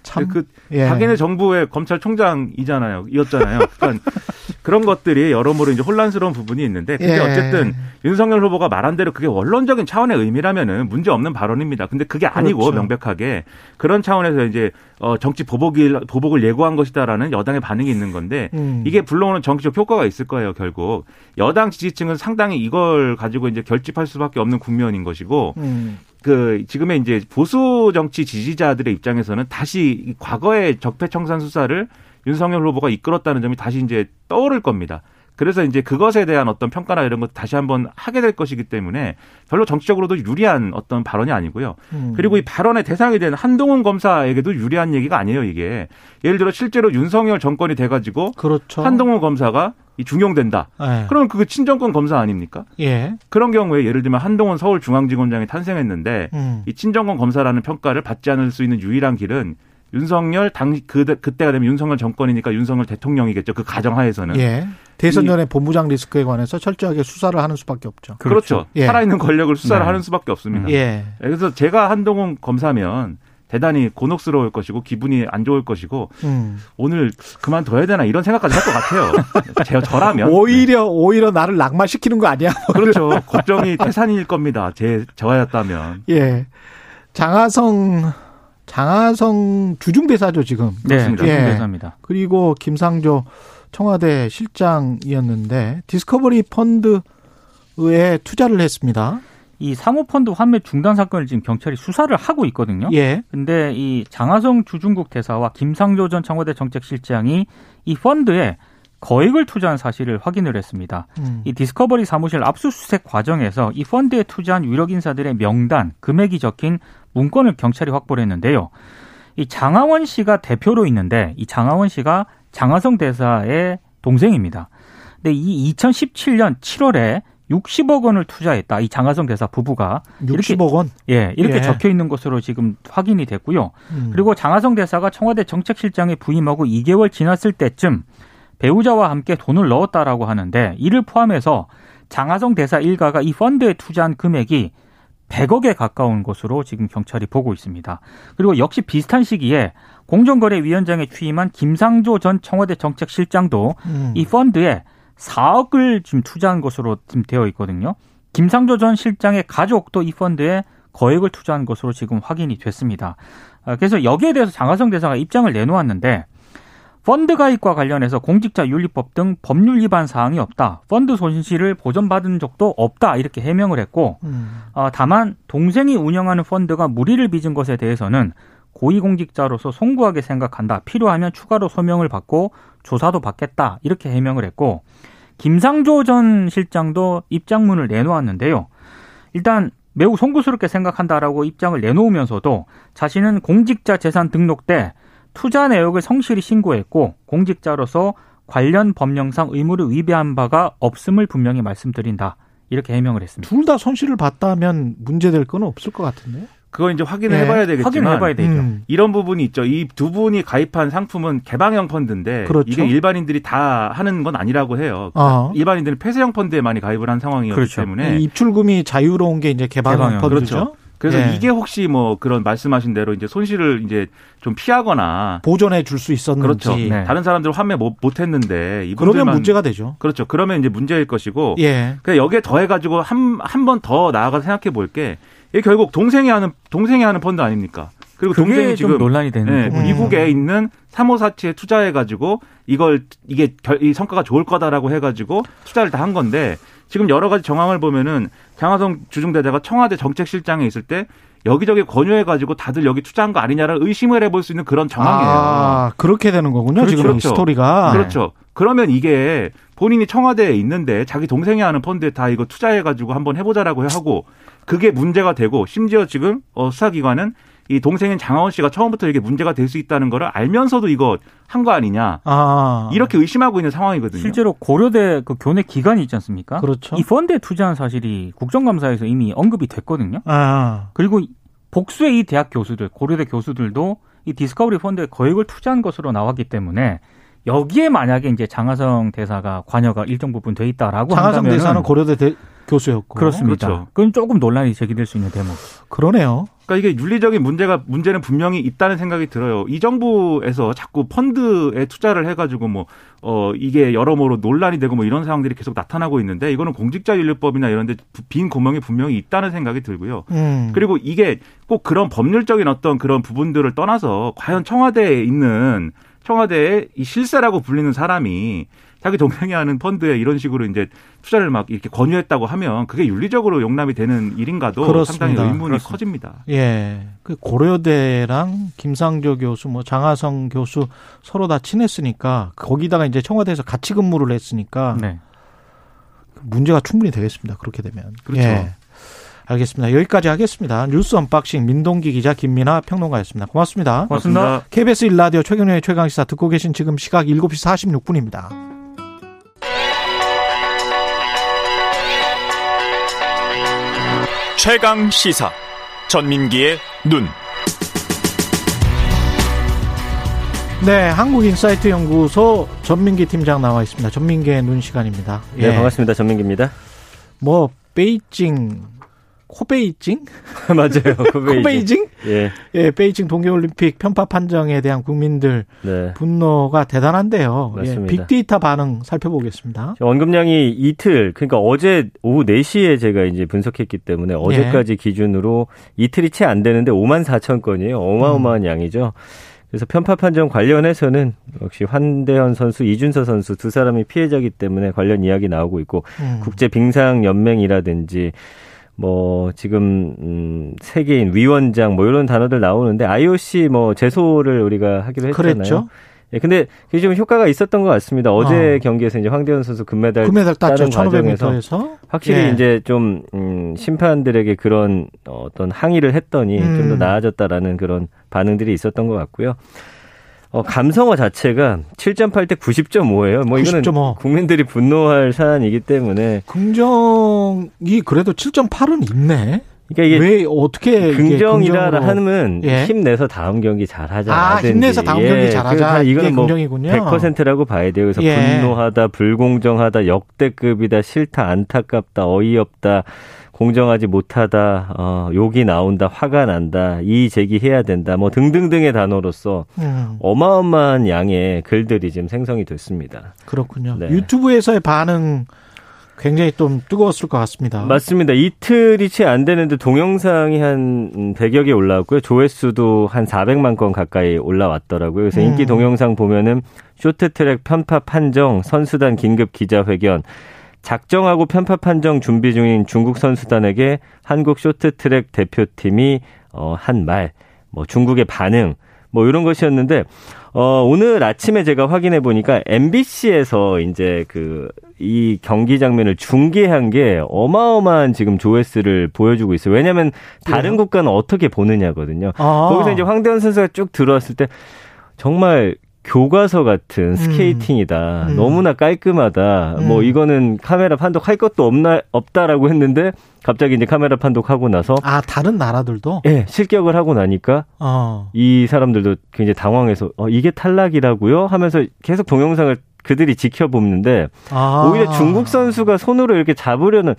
참 그 예. 자기네 정부의 검찰총장이잖아요. 이었잖아요. 그러니까 그런 것들이 여러모로 이제 혼란스러운 부분이 있는데 근데 예. 어쨌든 윤석열 후보가 말한 대로 그게 원론적인 차원의 의미라면은 문제 없는 발언입니다. 근데 그게 아니고 그렇죠. 명백하게 그런 차원에서 이제 어 정치 보복일 보복을 예고한 것이다라는 여당의 반응이 있는 건데 음. 이게 불러오는 정치적 효과가 있을 거예요, 결국. 여당 지지층은 상당히 이걸 가지고 이제 결집할 수밖에 없는 국면인 것이고 음. 그 지금의 이제 보수 정치 지지자들의 입장에서는 다시 이 과거의 적폐 청산 수사를 윤석열 후보가 이끌었다는 점이 다시 이제 떠오를 겁니다. 그래서 이제 그것에 대한 어떤 평가나 이런 것 다시 한번 하게 될 것이기 때문에 별로 정치적으로도 유리한 어떤 발언이 아니고요. 음. 그리고 이 발언의 대상이 된 한동훈 검사에게도 유리한 얘기가 아니에요, 이게. 예를 들어 실제로 윤석열 정권이 돼가지고 그렇죠. 한동훈 검사가 이 중용된다. 예. 그러면 그게 친정권 검사 아닙니까? 예. 그런 경우에 예를 들면 한동훈 서울중앙지검장이 탄생했는데 음. 이 친정권 검사라는 평가를 받지 않을 수 있는 유일한 길은 윤석열 당 그, 그때가 되면 윤석열 정권이니까 윤석열 대통령이겠죠. 그 가정하에서는. 예. 대선 전에 본부장 리스크에 관해서 철저하게 수사를 하는 수밖에 없죠. 그렇죠. 예. 살아있는 권력을 수사를 네. 하는 수밖에 없습니다. 예. 그래서 제가 한동훈 검사면 대단히 곤혹스러울 것이고 기분이 안 좋을 것이고 음. 오늘 그만둬야 되나 이런 생각까지 할 것 같아요. 제 저라면 오히려 오히려 나를 낙마시키는 거 아니야? 네. 그렇죠. 걱정이 태산일 겁니다. 제 저였다면. 예. 장하성 장하성 주중대사죠 지금. 네. 예. 대사입니다. 그리고 김상조 청와대 실장이었는데 디스커버리 펀드에 투자를 했습니다. 이 사모펀드 환매 중단 사건을 지금 경찰이 수사를 하고 있거든요. 예. 근데 이 장하성 주중국 대사와 김상조 전 청와대 정책실장이 이 펀드에 거액을 투자한 사실을 확인을 했습니다. 음. 이 디스커버리 사무실 압수수색 과정에서 이 펀드에 투자한 유력 인사들의 명단, 금액이 적힌 문건을 경찰이 확보를 했는데요. 이 장하원 씨가 대표로 있는데 이 장하원 씨가 장하성 대사의 동생입니다. 근데 이 2017년 7월에 60억 원을 투자했다. 이 장하성 대사 부부가 60억 원. 예, 이렇게 예. 적혀 있는 것으로 지금 확인이 됐고요. 음. 그리고 장하성 대사가 청와대 정책실장에 부임하고 2개월 지났을 때쯤 배우자와 함께 돈을 넣었다라고 하는데 이를 포함해서 장하성 대사 일가가 이 펀드에 투자한 금액이 100억에 가까운 것으로 지금 경찰이 보고 있습니다. 그리고 역시 비슷한 시기에 공정거래위원장에 취임한 김상조 전 청와대 정책실장도 음. 이 펀드에 4억을 지금 투자한 것으로 지금 되어 있거든요. 김상조 전 실장의 가족도 이 펀드에 거액을 투자한 것으로 지금 확인이 됐습니다. 아, 그래서 여기에 대해서 장하성 대사가 입장을 내놓았는데 펀드 가입과 관련해서 공직자 윤리법 등 법률 위반 사항이 없다. 펀드 손실을 보전받은 적도 없다. 이렇게 해명을 했고 음. 어, 다만 동생이 운영하는 펀드가 무리를 빚은 것에 대해서는 고위공직자로서 송구하게 생각한다. 필요하면 추가로 소명을 받고 조사도 받겠다. 이렇게 해명을 했고 김상조 전 실장도 입장문을 내놓았는데요. 일단 매우 송구스럽게 생각한다라고 입장을 내놓으면서도 자신은 공직자 재산 등록 때 투자 내역을 성실히 신고했고 공직자로서 관련 법령상 의무를 위배한 바가 없음을 분명히 말씀드린다. 이렇게 해명을 했습니다. 둘 다 손실을 봤다면 문제될 건 없을 것 같은데. 그거 이제 확인을 네. 해봐야 되겠지만 확인을 해봐야 되죠. 음. 이런 부분이 있죠. 이 두 분이 가입한 상품은 개방형 펀드인데 그렇죠. 이게 일반인들이 다 하는 건 아니라고 해요. 어. 일반인들은 폐쇄형 펀드에 많이 가입을 한 상황이었기 그렇죠. 때문에 이 입출금이 자유로운 게 이제 개방 개방형. 펀드죠. 그렇죠. 그래서 예. 이게 혹시 뭐 그런 말씀하신 대로 이제 손실을 이제 좀 피하거나 보존해 줄 수 있었는지. 그렇죠. 네. 다른 사람들 환매 못, 못 했는데 그러면 문제가 되죠. 그렇죠. 그러면 이제 문제일 것이고 예. 그냥 여기에 더해 가지고 한 한 번 더 나아가서 생각해 볼게 이게 결국 동생이 하는 동생이 하는 펀드 아닙니까? 그리고 그게 동생이 좀 지금 논란이 되는 네. 미국에 있는 사모사치에 투자해 가지고 이걸 이게 결, 이 성과가 좋을 거다라고 해 가지고 투자를 다 한 건데 지금 여러 가지 정황을 보면은 장하성 주중대사가 청와대 정책실장에 있을 때 여기저기 권유해 가지고 다들 여기 투자한 거 아니냐를 의심을 해볼 수 있는 그런 정황이에요. 아, 그렇게 되는 거군요. 그렇죠. 지금 이 그렇죠. 스토리가. 그렇죠. 그러면 이게 본인이 청와대에 있는데 자기 동생이 하는 펀드에 다 이거 투자해가지고 한번 해보자라고 하고 그게 문제가 되고 심지어 지금 어, 수사기관은 이 동생인 장하원 씨가 처음부터 이게 문제가 될 수 있다는 거를 알면서도 이거 한 거 아니냐 아. 이렇게 의심하고 있는 상황이거든요. 실제로 고려대 그 교내 기관이 있지 않습니까? 그렇죠. 이 펀드에 투자한 사실이 국정감사에서 이미 언급이 됐거든요. 아. 그리고 복수의 이 대학 교수들, 고려대 교수들도 이 디스커버리 펀드에 거액을 투자한 것으로 나왔기 때문에 여기에 만약에 이제 장하성 대사가 관여가 일정 부분 돼 있다라고 장하성 한다면 대사는 고려대 대, 교수였고. 그렇습니다. 그렇죠. 그건 조금 논란이 제기될 수 있는 대목. 그러네요. 그러니까 이게 윤리적인 문제가 문제는 분명히 있다는 생각이 들어요. 이 정부에서 자꾸 펀드에 투자를 해가지고 뭐 어 이게 여러모로 논란이 되고 뭐 이런 상황들이 계속 나타나고 있는데 이거는 공직자윤리법이나 이런데 빈 구멍이 분명히 있다는 생각이 들고요. 음. 그리고 이게 꼭 그런 법률적인 어떤 그런 부분들을 떠나서 과연 청와대에 있는 청와대의 이 실세라고 불리는 사람이 자기 동생이 하는 펀드에 이런 식으로 이제 투자를 막 이렇게 권유했다고 하면 그게 윤리적으로 용납이 되는 일인가도 그렇습니다. 상당히 의문이 그렇습니다. 커집니다. 예. 그 고려대랑 김상조 교수, 뭐 장하성 교수 서로 다 친했으니까 거기다가 이제 청와대에서 같이 근무를 했으니까 네. 문제가 충분히 되겠습니다. 그렇게 되면. 그렇죠. 예. 알겠습니다. 여기까지 하겠습니다. 뉴스 unboxing 민동기 기자 김민아 평론가였습니다. 고맙습니다. 고맙습니다. KBS 1라디오 최경영의 최강시사 듣고 계신 지금 시각 7시 46분입니다. 최강 시사 전민기의 눈. 네, 한국인사이트 연구소 전민기 팀장 나와 있습니다. 전민기의 눈 시간입니다. 네, 예. 반갑습니다. 전민기입니다. 뭐 베이징 코베이징? 맞아요. 코베이징? 예. 예, 베이징 동계올림픽 편파 판정에 대한 국민들 네. 분노가 대단한데요. 예, 맞습니다. 빅데이터 반응 살펴보겠습니다. 언급량이 이틀, 그러니까 어제 오후 4시에 제가 이제 분석했기 때문에 어제까지 기준으로 이틀이 채 안 되는데 5만 4천 건이에요. 어마어마한 양이죠. 그래서 편파 판정 관련해서는 역시 환대현 선수, 이준서 선수 두 사람이 피해자기 때문에 관련 이야기 나오고 있고 음. 국제 빙상 연맹이라든지 뭐 지금 음 세계인 위원장 뭐 이런 단어들 나오는데 IOC 뭐 제소를 우리가 하기로 했잖아요. 그랬죠. 예, 근데 그게 좀 효과가 있었던 것 같습니다. 어제 어. 경기에서 이제 황대현 선수 금메달 금메달. 따는 과정에서 1500m에서. 확실히 예. 이제 좀 음, 심판들에게 그런 어떤 항의를 했더니 음. 좀더 나아졌다라는 그런 반응들이 있었던 것 같고요. 어, 감성어 자체가 7.8대 90.5예요. 뭐 이거는 90.5. 국민들이 분노할 사안이기 때문에 긍정이 그래도 7.8은 있네. 그러니까 이게 왜 어떻게 긍정이라 하면 예. 힘내서 다음 경기 잘하자. 아, 힘내서 다음 경기 잘하자. 그 이게 이거는 뭐 긍정이군요. 100%라고 봐야 돼요. 그래서 예. 분노하다, 불공정하다, 역대급이다, 싫다, 안타깝다, 어이없다, 공정하지 못하다, 어, 욕이 나온다, 화가 난다, 이의 제기해야 된다, 뭐 등등등의 단어로서 음, 어마어마한 양의 글들이 지금 생성이 됐습니다. 그렇군요. 네. 유튜브에서의 반응 굉장히 좀 뜨거웠을 것 같습니다. 맞습니다. 이틀이 채 안 되는데 동영상이 한 100여 개 올라왔고요. 조회수도 한 400만 건 가까이 올라왔더라고요. 그래서 음. 인기 동영상 보면은 쇼트트랙 편파 판정, 선수단 긴급 기자회견, 작정하고 편파 판정 준비 중인 중국 선수단에게 한국 쇼트트랙 대표팀이 어, 한 말, 뭐 중국의 반응, 뭐 이런 것이었는데 어, 오늘 아침에 제가 확인해 보니까 MBC에서 이제 그 이 경기 장면을 중계한 게 어마어마한 지금 조회수를 보여주고 있어요. 왜냐하면 다른 그래요? 국가는 어떻게 보느냐거든요. 아. 거기서 이제 황대현 선수가 쭉 들어왔을 때 정말 교과서 같은 스케이팅이다. 음. 너무나 깔끔하다. 음. 뭐 이거는 카메라 판독할 것도 없나 없다라고 했는데 갑자기 이제 카메라 판독하고 나서 아 다른 나라들도 예, 실격을 하고 나니까 어. 이 사람들도 굉장히 당황해서 어, 이게 탈락이라고요? 하면서 계속 동영상을 그들이 지켜보는데 아. 오히려 중국 선수가 손으로 이렇게 잡으려는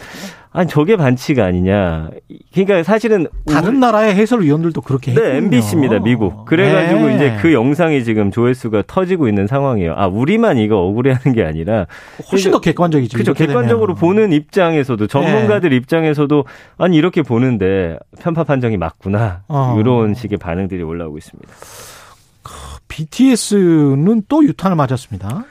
아니 저게 반칙 아니냐. 그러니까 사실은 다른 나라의 해설위원들도 그렇게 했군요. 네, MBC입니다, 미국. 그래가지고 네. 이제 그 영상이 지금 조회수가 터지고 있는 상황이에요. 아, 우리만 이거 억울해하는 게 아니라. 훨씬 더 객관적이지. 그죠. 이렇게 객관적으로 되면. 보는 입장에서도 전문가들 입장에서도 아니 이렇게 보는데 편파 판정이 맞구나. 어. 이런 식의 반응들이 올라오고 있습니다. BTS는 또 유탄을 맞았습니다.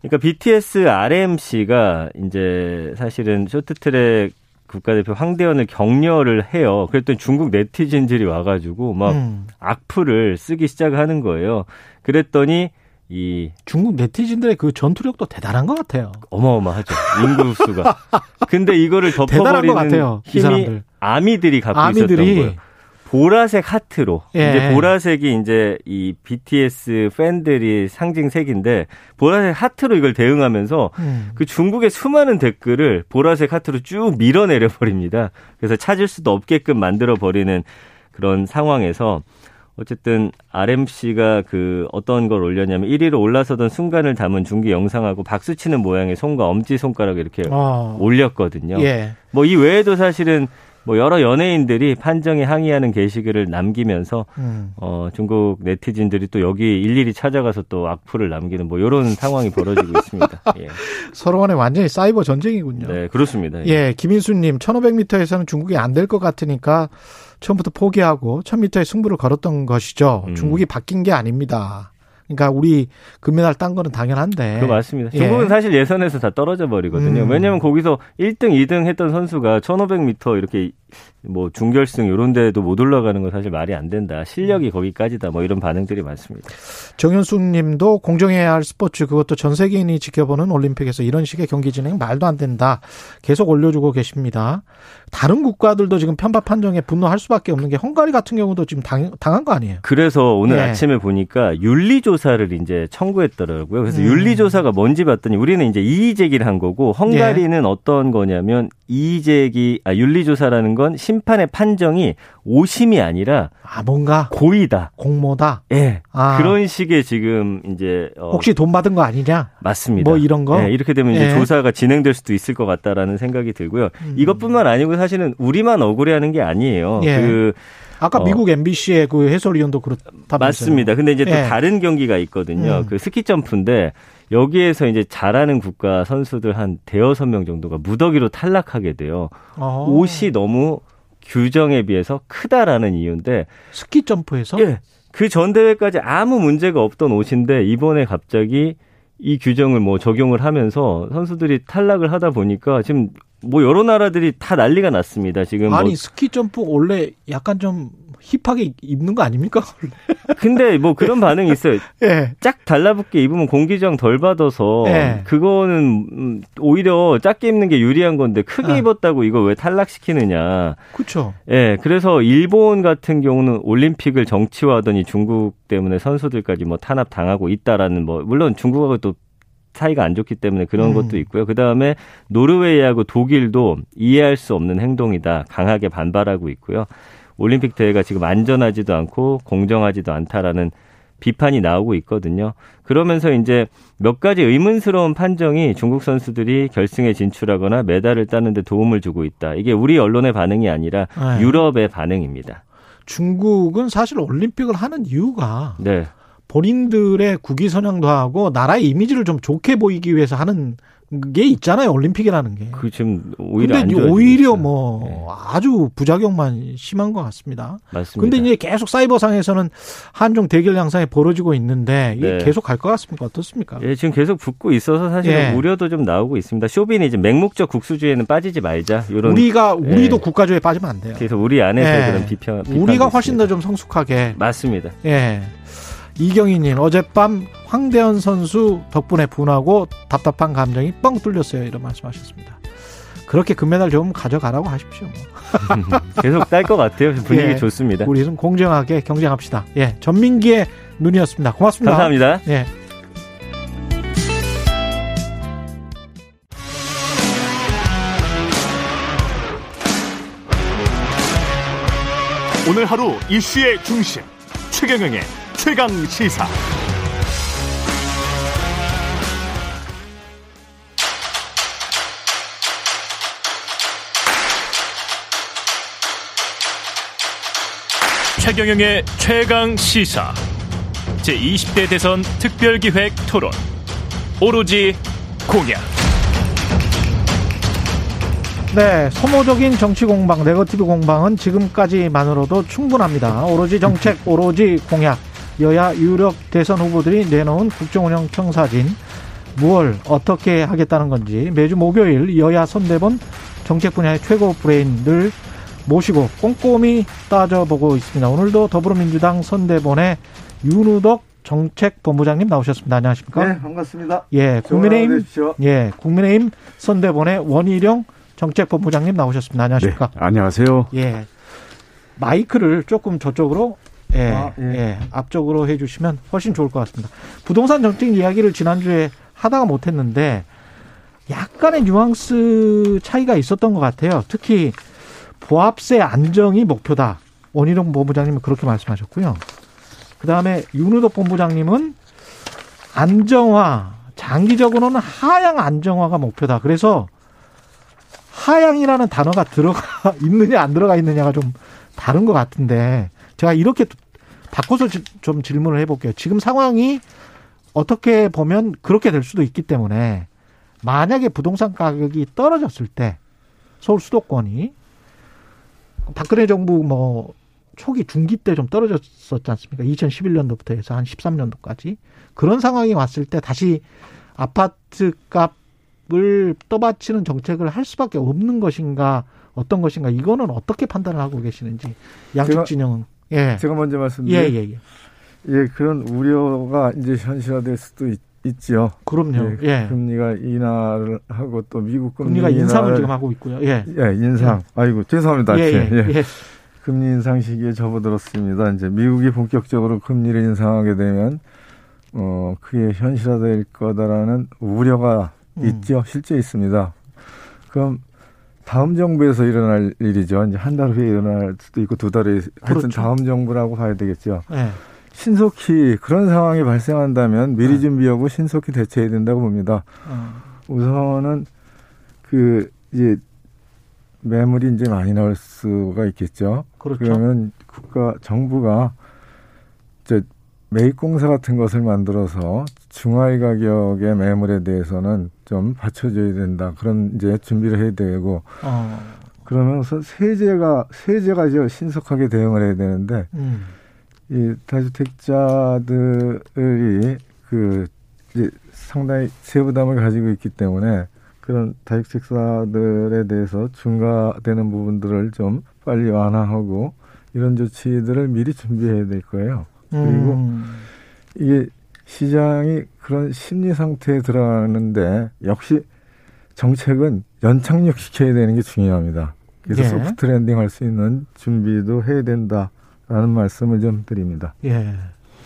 그러니까 BTS RMC가 이제 사실은 쇼트트랙 국가대표 황대현을 격려를 해요. 그랬더니 중국 네티즌들이 와가지고 막 음. 악플을 쓰기 시작하는 거예요. 그랬더니 이 중국 네티즌들의 그 전투력도 대단한 것 같아요. 어마어마하죠. 인구 수가. 근데 이거를 덮어버리는 힘이. 아미들이 갖고 있었던 아미들이 거예요. 보라색 하트로 예. 이제 보라색이 이제 이 BTS 팬들이 상징 색인데 보라색 하트로 이걸 대응하면서 음. 그 중국의 수많은 댓글을 보라색 하트로 쭉 밀어내려 버립니다. 그래서 찾을 수도 없게끔 만들어 버리는 그런 상황에서 어쨌든 RMC가 그 어떤 걸 올렸냐면 1위로 올라서던 순간을 담은 중계 영상하고 박수 치는 모양의 손과 엄지 손가락 이렇게 어. 올렸거든요. 예. 뭐이 외에도 사실은 뭐 여러 연예인들이 판정에 항의하는 게시글을 남기면서 음. 어 중국 네티즌들이 또 여기 일일이 찾아가서 또 악플을 남기는 뭐 이런 상황이 벌어지고 있습니다. 예. 서로 간에 완전히 사이버 전쟁이군요. 네, 그렇습니다. 예, 김인수님, 1500m에서는 중국이 안 될 것 같으니까 처음부터 포기하고 1000m에 승부를 걸었던 것이죠. 음. 중국이 바뀐 게 아닙니다. 그러니까 우리 금메달 딴 거는 당연한데. 그거 맞습니다. 예. 중국은 사실 예선에서 다 떨어져 버리거든요. 음. 왜냐하면 거기서 1등, 2등 했던 선수가 1500m 이렇게 뭐 중결승 이런 데도 못 올라가는 건 사실 말이 안 된다. 음. 실력이 거기까지다. 뭐 이런 반응들이 많습니다. 정현숙 님도 공정해야 할 스포츠 그것도 전 세계인이 지켜보는 올림픽에서 이런 식의 경기 진행 말도 안 된다. 계속 올려주고 계십니다. 다른 국가들도 지금 편파 판정에 분노할 수밖에 없는 게 헝가리 같은 경우도 지금 당, 당한 거 아니에요? 그래서 오늘 예. 아침에 보니까 윤리 조사를 이제 청구했더라고요. 그래서 음. 윤리 조사가 뭔지 봤더니 우리는 이제 이의 제기를 한 거고 헝가리는 어떤 거냐면 이의 제기, 아, 윤리 조사라는 건 심판의 판정이 오심이 아니라 아, 뭔가 고의다. 공모다. 예. 아. 그런 식의 지금 이제 어, 혹시 돈 받은 거 아니냐? 맞습니다. 뭐 이런 거? 예, 이렇게 되면 이제 예. 조사가 진행될 수도 있을 것 같다라는 생각이 들고요. 음. 이것뿐만 아니고 사실은 우리만 억울해하는 게 아니에요. 예. 그 아까 어. 미국 MBC의 그 해설위원도 그렇다면서요. 맞습니다. 근데 이제 또 예. 다른 경기가 있거든요. 음. 그 스키 점프인데 여기에서 이제 잘하는 국가 선수들 한 대여섯 명 정도가 무더기로 탈락하게 돼요. 어. 옷이 너무 규정에 비해서 크다라는 이유인데 스키 점프에서 예. 그 전 대회까지 아무 문제가 없던 옷인데 이번에 갑자기 이 규정을 뭐 적용을 하면서 선수들이 탈락을 하다 보니까 지금 뭐 여러 나라들이 다 난리가 났습니다. 지금 뭐 아니 스키 점프 원래 약간 좀 힙하게 입는 거 아닙니까? 근데 뭐 그런 반응이 있어요. 예. 쫙 달라붙게 입으면 공기 저항 덜 받아서 네. 그거는 음, 오히려 작게 입는 게 유리한 건데 크게 아. 입었다고 이거 왜 탈락시키느냐. 그렇죠. 예, 그래서 일본 같은 경우는 올림픽을 정치화하더니 중국 때문에 선수들까지 뭐 탄압 당하고 있다라는 뭐 물론 중국하고 또 사이가 안 좋기 때문에 그런 음. 것도 있고요. 그 다음에 노르웨이하고 독일도 이해할 수 없는 행동이다 강하게 반발하고 있고요. 올림픽 대회가 지금 안전하지도 않고 공정하지도 않다라는 비판이 나오고 있거든요. 그러면서 이제 몇 가지 의문스러운 판정이 중국 선수들이 결승에 진출하거나 메달을 따는데 도움을 주고 있다. 이게 우리 언론의 반응이 아니라 네. 유럽의 반응입니다. 중국은 사실 올림픽을 하는 이유가 네. 본인들의 국위 선양도 하고 나라의 이미지를 좀 좋게 보이기 위해서 하는 게 있잖아요. 올림픽이라는 게. 그 지금 오히려 안 근데 오히려. 뭐 네. 아주 부작용만 심한 것 같습니다. 맞습니다. 근데 이제 계속 사이버상에서는 한중 대결 양상이 벌어지고 있는데 이게 네. 계속 갈 것 같습니까? 어떻습니까? 예, 지금 계속 붙고 있어서 사실 예. 은 우려도 좀 나오고 있습니다. 쇼빈이 이제 맹목적 국수주의에는 빠지지 말자. 이런 우리가 우리도 예. 국가주의에 빠지면 안 돼요. 그래서 우리 안에서 예. 그런 비평 우리가 훨씬. 더 좀 성숙하게 맞습니다. 예. 이경희님 어젯밤 황대현 선수 덕분에 분하고 답답한 감정이 뻥 뚫렸어요. 이런 말씀하셨습니다. 그렇게 금메달 좀 가져가라고 하십시오. 뭐. 계속 딸 것 같아요. 분위기 예. 좋습니다. 우리는 공정하게 경쟁합시다. 예, 전민기의 눈이었습니다. 고맙습니다. 감사합니다. 예. 오늘 하루 이슈의 중심 최경영의 최강 시사. 최경영의 최강 시사 제 20대 대선 특별기획 토론 오로지 공약. 네, 소모적인 정치 공방, 네거티브 공방은 지금까지만으로도 충분합니다. 오로지 정책, 오로지 공약, 여야 유력 대선 후보들이 내놓은 국정운영 청사진, 무엇 어떻게 하겠다는 건지 매주 목요일 여야 선대본 정책 분야의 최고 브레인들 모시고 꼼꼼히 따져보고 있습니다. 오늘도 더불어민주당 선대본의 윤우덕 정책본부장님 나오셨습니다. 안녕하십니까? 네, 반갑습니다. 예, 국민의힘. 예, 국민의힘 선대본의 원희룡 정책본부장님 나오셨습니다. 안녕하십니까? 네, 안녕하세요. 예. 마이크를 조금 저쪽으로 예, 아, 예. 예. 앞쪽으로 해주시면 훨씬 좋을 것 같습니다. 부동산 정책 이야기를 지난주에 하다가 못했는데 약간의 뉘앙스 차이가 있었던 것 같아요. 특히 보합세 안정이 목표다. 원희룡 본부장님은 그렇게 말씀하셨고요. 그 다음에 윤우덕 본부장님은 안정화, 장기적으로는 하향 안정화가 목표다. 그래서 하향이라는 단어가 들어가 있느냐 안 들어가 있느냐가 좀 다른 것 같은데 제가 이렇게 바꿔서 지- 좀 질문을 해볼게요. 지금 상황이 어떻게 보면 그렇게 될 수도 있기 때문에 만약에 부동산 가격이 떨어졌을 때 서울 수도권이 박근혜 정부 뭐 초기 중기 때 좀 떨어졌었지 않습니까? 2011년도부터 해서 한 13년도까지 그런 상황이 왔을 때 다시 아파트 값을 떠받치는 정책을 할 수밖에 없는 것인가 어떤 것인가 이거는 어떻게 판단을 하고 계시는지 양측 진영은 예. 제가 먼저 말씀드릴게요. 예, 예, 예. 예, 그런 우려가 이제 현실화될 수도 있, 있죠. 그럼요. 예. 금리가 인하를 하고 또 미국 금리 금리 가 인상을 지금 하고 있고요. 예. 예, 인상. 아이고, 죄송합니다. 예, 예, 예, 예. 금리 인상 시기에 접어들었습니다. 이제 미국이 본격적으로 금리를 인상하게 되면 어, 그게 현실화될 거다라는 우려가 음. 있죠. 실제 있습니다. 그럼 다음 정부에서 일어날 일이죠. 이제 한 달 후에 일어날 수도 있고 두 달에 하여튼 그렇죠. 다음 정부라고 봐야 되겠죠. 예. 신속히 그런 상황이 발생한다면 미리 네. 준비하고 신속히 대처해야 된다고 봅니다. 어. 우선은 그 이제 매물이 이제 많이 나올 수가 있겠죠. 그렇죠. 그러면 국가 정부가 저 매입공사 같은 것을 만들어서 중하위 가격의 매물에 대해서는 좀 받쳐줘야 된다. 그런 이제 준비를 해야 되고 어. 그러면서 세제가 세제가 이제 신속하게 대응을 해야 되는데 음. 이 다주택자들이 그 이제 상당히 세부담을 가지고 있기 때문에 그런 다주택자들에 대해서 중과되는 부분들을 좀 빨리 완화하고 이런 조치들을 미리 준비해야 될 거예요. 그리고 음. 이게 시장이 그런 심리 상태에 들어가는데 역시 정책은 연착륙 시켜야 되는 게 중요합니다. 그래서 예. soft landing 할 수 있는 준비도 해야 된다라는 말씀을 좀 드립니다. 예.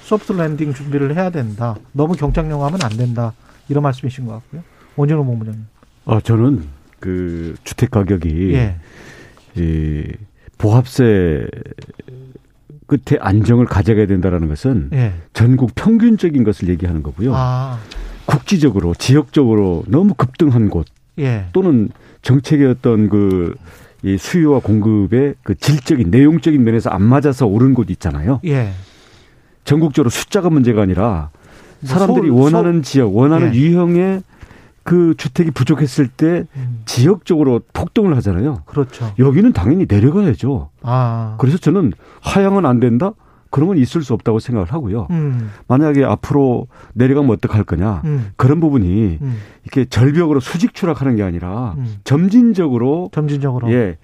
soft landing 준비를 해야 된다. 너무 경착륙 하면 안 된다. 이런 말씀이신 것 같고요. 원희룡 본부장님. 어, 저는 그 주택 가격이 예. 이 보합세 끝에 안정을 가져가야 된다라는 것은 예. 전국 평균적인 것을 얘기하는 거고요. 아. 국지적으로 지역적으로 너무 급등한 곳 예. 또는 정책의 어떤 그 이 수요와 공급의 그 질적인 내용적인 면에서 안 맞아서 오른 곳 있잖아요. 예. 전국적으로 숫자가 문제가 아니라 뭐 사람들이 서울- 원하는 지역, 원하는 예. 유형의 그 주택이 부족했을 때 음. 지역적으로 폭등을 하잖아요. 그렇죠. 여기는 당연히 내려가야죠. 아. 그래서 저는 하향은 안 된다? 그러면 있을 수 없다고 생각을 하고요. 음. 만약에 앞으로 내려가면 어떡할 거냐? 음. 그런 부분이 음. 이렇게 절벽으로 수직 추락하는 게 아니라 음. 점진적으로 점진적으로. 예.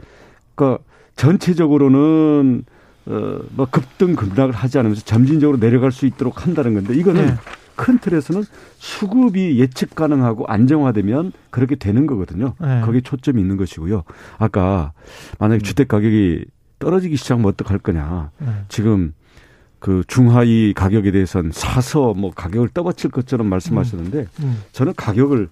그러니까 전체적으로는 어, 뭐 급등 급락을 하지 않으면서 점진적으로 내려갈 수 있도록 한다는 건데 이거는 예. 큰 틀에서는 수급이 예측 가능하고 안정화되면 그렇게 되는 거거든요. 네. 거기에 초점이 있는 것이고요. 아까 만약에 주택 가격이 떨어지기 시작하면 어떡할 거냐. 네. 지금 그 중하위 가격에 대해서는 사서 뭐 가격을 떠받칠 것처럼 말씀하셨는데 음. 저는 가격을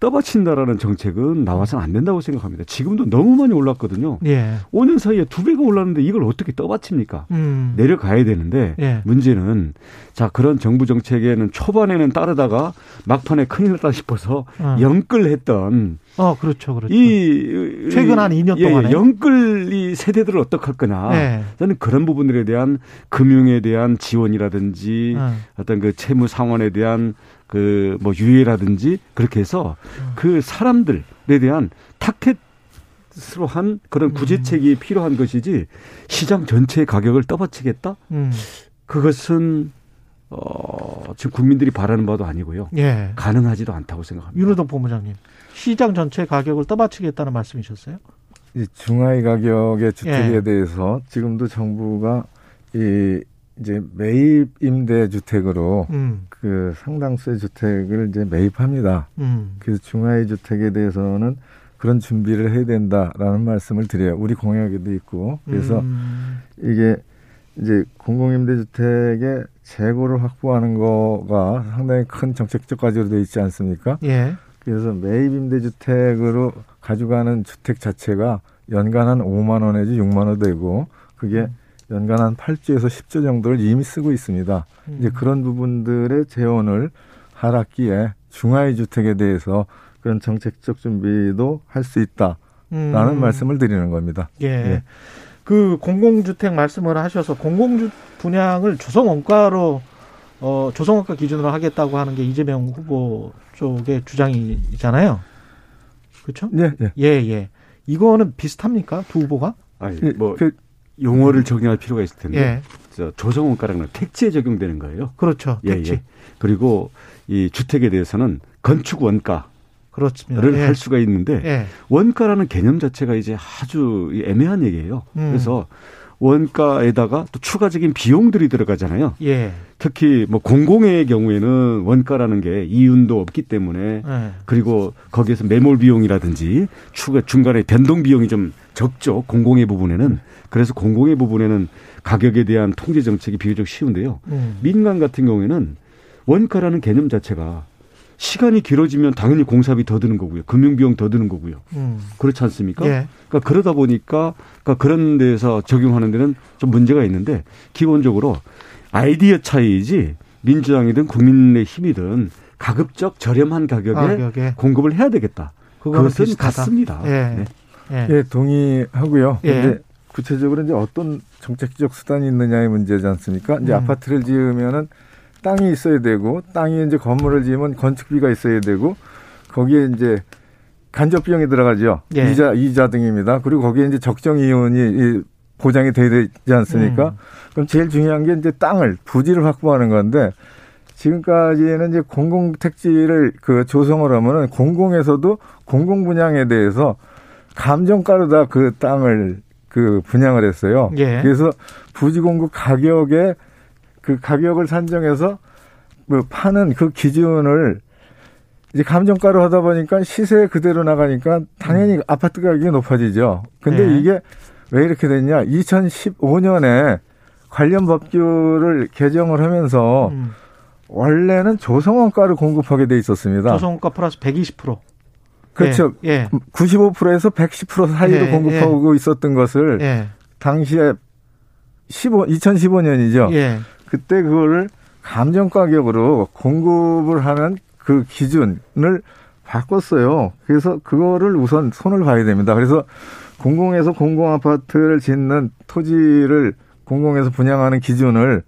떠받친다라는 정책은 나와서는 안 된다고 생각합니다. 지금도 너무 많이 올랐거든요. 예. 5년 사이에 두 배가 올랐는데 이걸 어떻게 떠받칩니까? 음. 내려가야 되는데 예. 문제는 자 그런 정부 정책에는 초반에는 따르다가 막판에 큰일 났다 싶어서 어. 영끌했던 어, 그렇죠. 그렇죠. 이 최근 한 2년 예, 동안에. 영끌 이 세대들을 어떡할 거냐. 네. 저는 그런 부분들에 대한 금융에 대한 지원이라든지 어. 어떤 그 채무 상환에 대한 그 뭐 유예라든지 그렇게 해서 음. 그 사람들에 대한 타켓으로 한 그런 음. 구제책이 필요한 것이지 시장 전체의 가격을 떠받치겠다? 음. 그것은 어 지금 국민들이 바라는 바도 아니고요. 예. 가능하지도 않다고 생각합니다. 윤호동 본부장님. 시장 전체 가격을 떠받치겠다는 말씀이셨어요? 이 중하위 가격의 주택에 예. 대해서 지금도 정부가 이 이제 매입 임대 주택으로 음. 그 상당수의 주택을 이제 매입합니다. 음. 그래서 중하위 주택에 대해서는 그런 준비를 해야 된다라는 말씀을 드려요. 우리 공약에도 있고. 그래서 음. 이게 이제 공공임대주택의 재고를 확보하는 거가 상당히 큰 정책적 과제로 되어 있지 않습니까? 예. 그래서 매입 임대주택으로 가져가는 주택 자체가 연간 한 5만 원 내지 6만 원 되고 그게 연간 한 8조에서 10조 정도를 이미 쓰고 있습니다. 음. 이제 그런 부분들의 재원을 하락기에 중하위 주택에 대해서 그런 정책적 준비도 할 수 있다라는 음. 말씀을 드리는 겁니다. 예. 예. 그 공공주택 말씀을 하셔서 공공주 분양을 조성 원가로 어 조성 원가 기준으로 하겠다고 하는 게 이재명 후보 쪽의 주장이잖아요. 그렇죠? 예, 예. 예, 예. 이거는 비슷합니까? 두 후보가? 아니, 예, 뭐 그, 용어를 정리할 필요가 있을 텐데 예. 저 조성원가라는 건 택지에 적용되는 거예요. 그렇죠. 예, 택지. 예. 그리고 이 주택에 대해서는 건축 원가를 그렇습니다. 예. 할 수가 있는데 예. 원가라는 개념 자체가 이제 아주 애매한 얘기예요. 음. 그래서 원가에다가 또 추가적인 비용들이 들어가잖아요. 예. 특히 뭐 공공의 경우에는 원가라는 게 이윤도 없기 때문에 예. 그리고 거기에서 매몰 비용이라든지 추가 중간에 변동 비용이 좀 적죠. 공공의 부분에는 그래서 공공의 부분에는 가격에 대한 통제 정책이 비교적 쉬운데요. 음. 민간 같은 경우에는 원가라는 개념 자체가 시간이 길어지면 당연히 공사비 더 드는 거고요. 금융비용 더 드는 거고요. 음. 그렇지 않습니까? 예. 그러니까 그러다 보니까 그러니까 그런 데서 적용하는 데는 좀 문제가 있는데 기본적으로 아이디어 차이이지 민주당이든 국민의 힘이든 가급적 저렴한 가격에 가격에. 공급을 해야 되겠다. 그것은 비슷하다. 같습니다. 예. 네. 예. 예, 동의하고요. 예. 구체적으로 이제 어떤 정책적 수단이 있느냐의 문제지 않습니까? 이제 음. 아파트를 지으면은 땅이 있어야 되고 땅이 이제 건물을 지으면 건축비가 있어야 되고 거기에 이제 간접 비용이 들어가죠. 예. 이자 이자 등입니다. 그리고 거기에 이제 적정 이윤이 이 보장이 돼야 되지 않습니까? 음. 그럼 제일 중요한 게 이제 땅을 부지를 확보하는 건데 지금까지는 이제 공공 택지를 그 조성을 하면은 공공에서도 공공 분양에 대해서 감정가로 다 그 땅을 그 분양을 했어요. 예. 그래서 부지 공급 가격에 그 가격을 산정해서 뭐 파는 그 기준을 이제 감정가로 하다 보니까 시세 그대로 나가니까 당연히 아파트 가격이 높아지죠. 근데 예. 이게 왜 이렇게 됐냐? 2015년에 관련 법규를 개정을 하면서 음. 원래는 조성원가를 공급하게 돼 있었습니다. 조성원가 플러스 120%. 그렇죠. 예. 예. 95%에서 110% 사이로 예, 공급하고 있었던 것을 예. 당시에 15, 2015년이죠. 예. 그때 그거를 감정 가격으로 공급을 하는 그 기준을 바꿨어요. 그래서 그거를 우선 손을 봐야 됩니다. 그래서 공공에서 공공 아파트를 짓는 토지를 공공에서 분양하는 기준을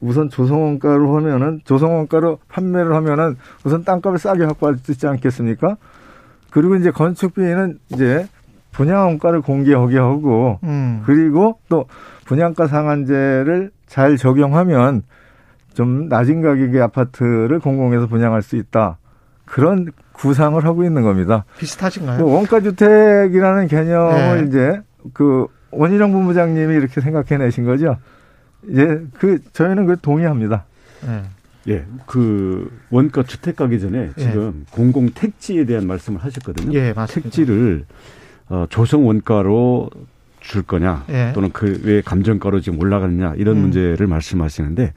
우선 조성원가로 하면은 조성원가로 판매를 하면은 우선 땅값을 싸게 확보할 수 있지 않겠습니까? 그리고 이제 건축비는 이제 분양원가를 공개하게 하고 음. 그리고 또 분양가 상한제를 잘 적용하면 좀 낮은 가격의 아파트를 공공에서 분양할 수 있다. 그런 구상을 하고 있는 겁니다. 비슷하신가요? 뭐 원가 주택이라는 개념을 네. 이제 그 원희룡 본부장님이 이렇게 생각해내신 거죠. 이제 그 저희는 그 동의합니다. 예. 예, 그 원가 주택 가기 전에 예. 지금 공공 택지에 대한 말씀을 하셨거든요. 예, 맞습니다. 택지를 어, 조성 원가로 줄 거냐 예. 또는 그 왜 감정가로 지금 올라가느냐 이런 음. 문제를 말씀하시는데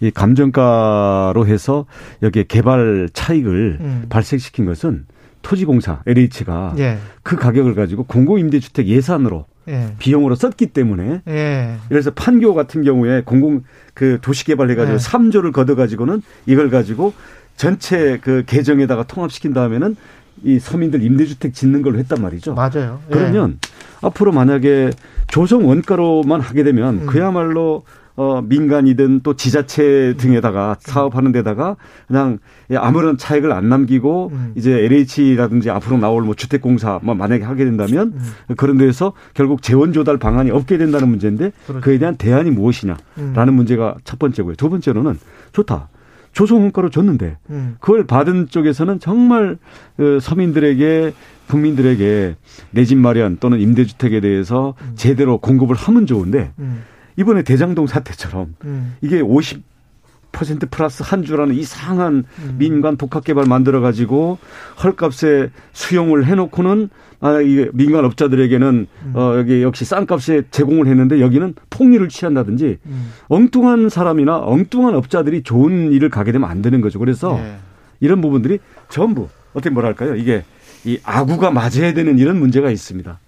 이 감정가로 해서 여기에 개발 차익을 음. 발생시킨 것은 토지공사 LH가 예. 그 가격을 가지고 공공임대주택 예산으로 예. 비용으로 썼기 때문에 예. 그래서 판교 같은 경우에 공공 그 도시개발 해가지고 네. 삼 3조를 걷어가지고는 이걸 가지고 전체 그 계정에다가 통합시킨 다음에는 이 서민들 임대주택 짓는 걸로 했단 말이죠. 맞아요. 예. 그러면 앞으로 만약에 조성 원가로만 하게 되면 음. 그야말로 어 민간이든 또 지자체 등에다가 사업하는 데다가 그냥 아무런 차익을 안 남기고 음. 이제 LH라든지 앞으로 나올 뭐 주택공사 뭐 만약에 하게 된다면 음. 그런 데에서 결국 재원 조달 방안이 없게 된다는 문제인데 그렇죠. 그에 대한 대안이 무엇이냐라는 음. 문제가 첫 번째고요. 두 번째로는 좋다. 조성 원가로 줬는데 음. 그걸 받은 쪽에서는 정말 그 서민들에게 국민들에게 내 집 마련 또는 임대주택에 대해서 음. 제대로 공급을 하면 좋은데 음. 이번에 대장동 사태처럼 음. 이게 50% 플러스 한 주라는 이상한 음. 민간 복합 개발 만들어 가지고 헐값에 수용을 해 놓고는 아 이게 민간 업자들에게는 음. 어 여기 역시 싼 값에 제공을 했는데 여기는 폭리를 취한다든지 음. 엉뚱한 사람이나 엉뚱한 업자들이 좋은 일을 가게 되면 안 되는 거죠. 그래서 예. 이런 부분들이 전부 어떻게 뭐랄까요? 이게 이 아구가 맞아야 되는 이런 문제가 있습니다.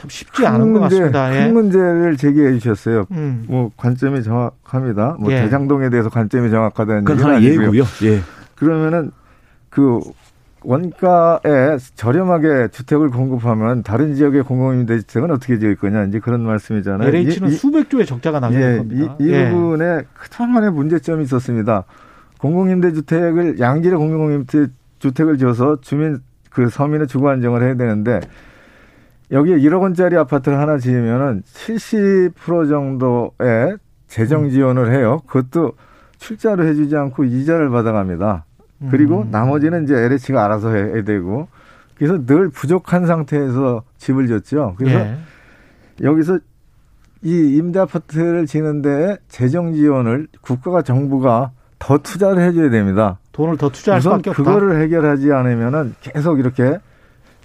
참 쉽지 않은 것 같습니다. 예. 큰 문제를 제기해 주셨어요. 음. 뭐 관점이 정확합니다. 뭐 예. 대장동에 대해서 관점이 정확하다는 그건 하나. 예고요. 예. 그러면은 그 원가에 저렴하게 주택을 공급하면 다른 지역의 공공임대주택은 어떻게 지을 거냐 이제 그런 말씀이잖아요. LH는 이- 이- 수백 조의 적자가 나게 될 예, 겁니다. 이, 이 예. 부분에 그동안의 문제점이 있었습니다. 공공임대주택을 양질의 공공임대주택을 지어서 주민 그 서민의 주거 안정을 해야 되는데 여기에 1억 원짜리 아파트를 하나 지으면은 70% 정도의 재정 음. 지원을 해요. 그것도 출자로 해주지 않고 이자를 받아갑니다. 그리고 음. 나머지는 이제 LH가 알아서 해야 되고 그래서 늘 부족한 상태에서 집을 졌죠. 그래서 예. 여기서 이 임대 아파트를 지는데 재정 지원을 국가가 정부가 더 투자를 해줘야 됩니다. 돈을 더 투자할 수밖에 없다. 그거를 해결하지 않으면은 계속 이렇게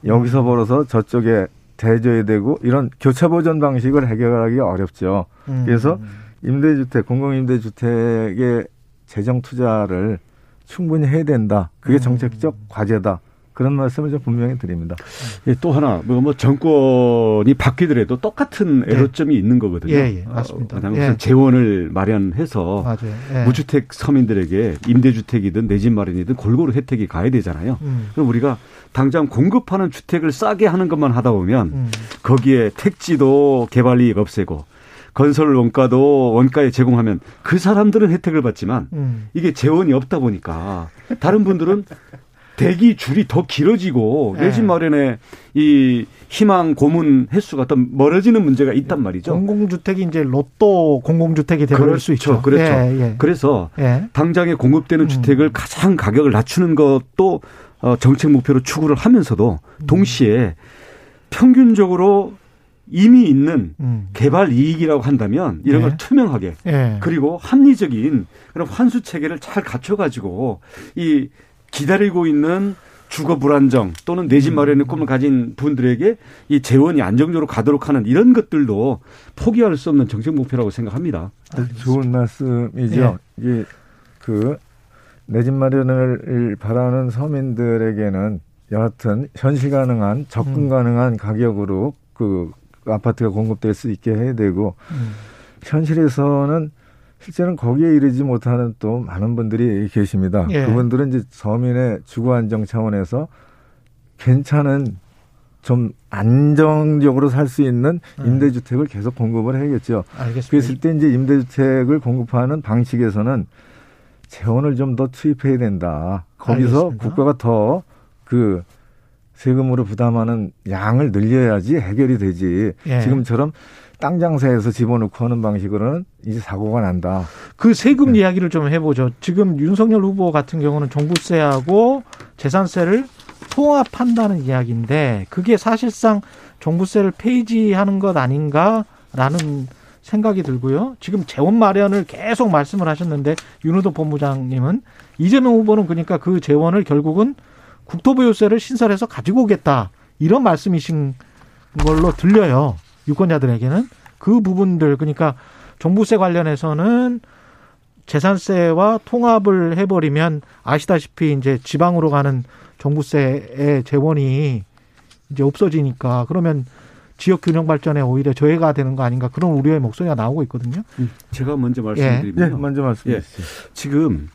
여기서 벌어서 저쪽에 대줘야 되고 이런 교차 보전 방식을 해결하기 어렵죠. 음. 그래서 임대주택, 공공임대주택의 재정 투자를 충분히 해야 된다. 음. 그게 정책적 과제다. 그런 말씀을 좀 분명히 드립니다. 예, 또 하나 뭐, 뭐 정권이 바뀌더라도 똑같은 네. 애로점이 있는 거거든요. 예, 예, 맞습니다. 어, 예. 재원을 마련해서 맞아요. 예. 무주택 서민들에게 임대주택이든 내 집 마련이든 골고루 혜택이 가야 되잖아요. 음. 그럼 우리가 당장 공급하는 주택을 싸게 하는 것만 하다 보면 음. 거기에 택지도 개발 이익 없애고 건설 원가도 원가에 제공하면 그 사람들은 혜택을 받지만 음. 이게 재원이 없다 보니까 다른 분들은 대기 줄이 더 길어지고 내집 예. 마련에 이 희망 고문 횟수가 더 멀어지는 문제가 있단 말이죠. 공공주택이 이제 로또 공공주택이 되버릴 수 있죠. 그렇죠. 예, 예. 그래서 예. 당장에 공급되는 음. 주택을 가장 가격을 낮추는 것도 어, 정책 목표로 추구를 하면서도 음. 동시에 평균적으로 이미 있는 음. 개발 이익이라고 한다면 이런 네. 걸 투명하게 예. 그리고 합리적인 그런 환수 체계를 잘 갖춰 가지고 이 기다리고 있는 주거 불안정 또는 내집 음. 마련의 꿈을 가진 분들에게 이 재원이 안정적으로 가도록 하는 이런 것들도 포기할 수 없는 정책 목표라고 생각합니다. 좋은 말씀이죠. 이게 그 내 집 마련을 바라는 서민들에게는 여하튼 현실 가능한 접근 음. 가능한 가격으로 그 아파트가 공급될 수 있게 해야 되고 음. 현실에서는 실제는 거기에 이르지 못하는 또 많은 분들이 계십니다. 예. 그분들은 이제 서민의 주거 안정 차원에서 괜찮은 좀 안정적으로 살 수 있는 음. 임대주택을 계속 공급을 해야겠죠. 알겠습니다. 그랬을 때 이제 임대주택을 공급하는 방식에서는 재원을 좀 더 투입해야 된다. 거기서 알겠습니다. 국가가 더 그 세금으로 부담하는 양을 늘려야지 해결이 되지. 예. 지금처럼 땅 장사해서 집어넣고 하는 방식으로는 이제 사고가 난다. 그 세금 네. 이야기를 좀 해보죠. 지금 윤석열 후보 같은 경우는 종부세하고 재산세를 통합한다는 이야기인데 그게 사실상 종부세를 폐지하는 것 아닌가라는 생각이 들고요. 지금 재원 마련을 계속 말씀을 하셨는데 윤호도 본부장님은 이재명 후보는 그러니까 그 재원을 결국은 국토부유세를 신설해서 가지고 오겠다 이런 말씀이신 걸로 들려요. 유권자들에게는 그 부분들 그러니까 종부세 관련해서는 재산세와 통합을 해버리면 아시다시피 이제 지방으로 가는 종부세의 재원이 이제 없어지니까 그러면 지역 균형 발전에 오히려 저해가 되는 거 아닌가 그런 우려의 목소리가 나오고 있거든요. 제가 먼저 예, 말씀드리면 먼저 말씀해 주시죠. 지금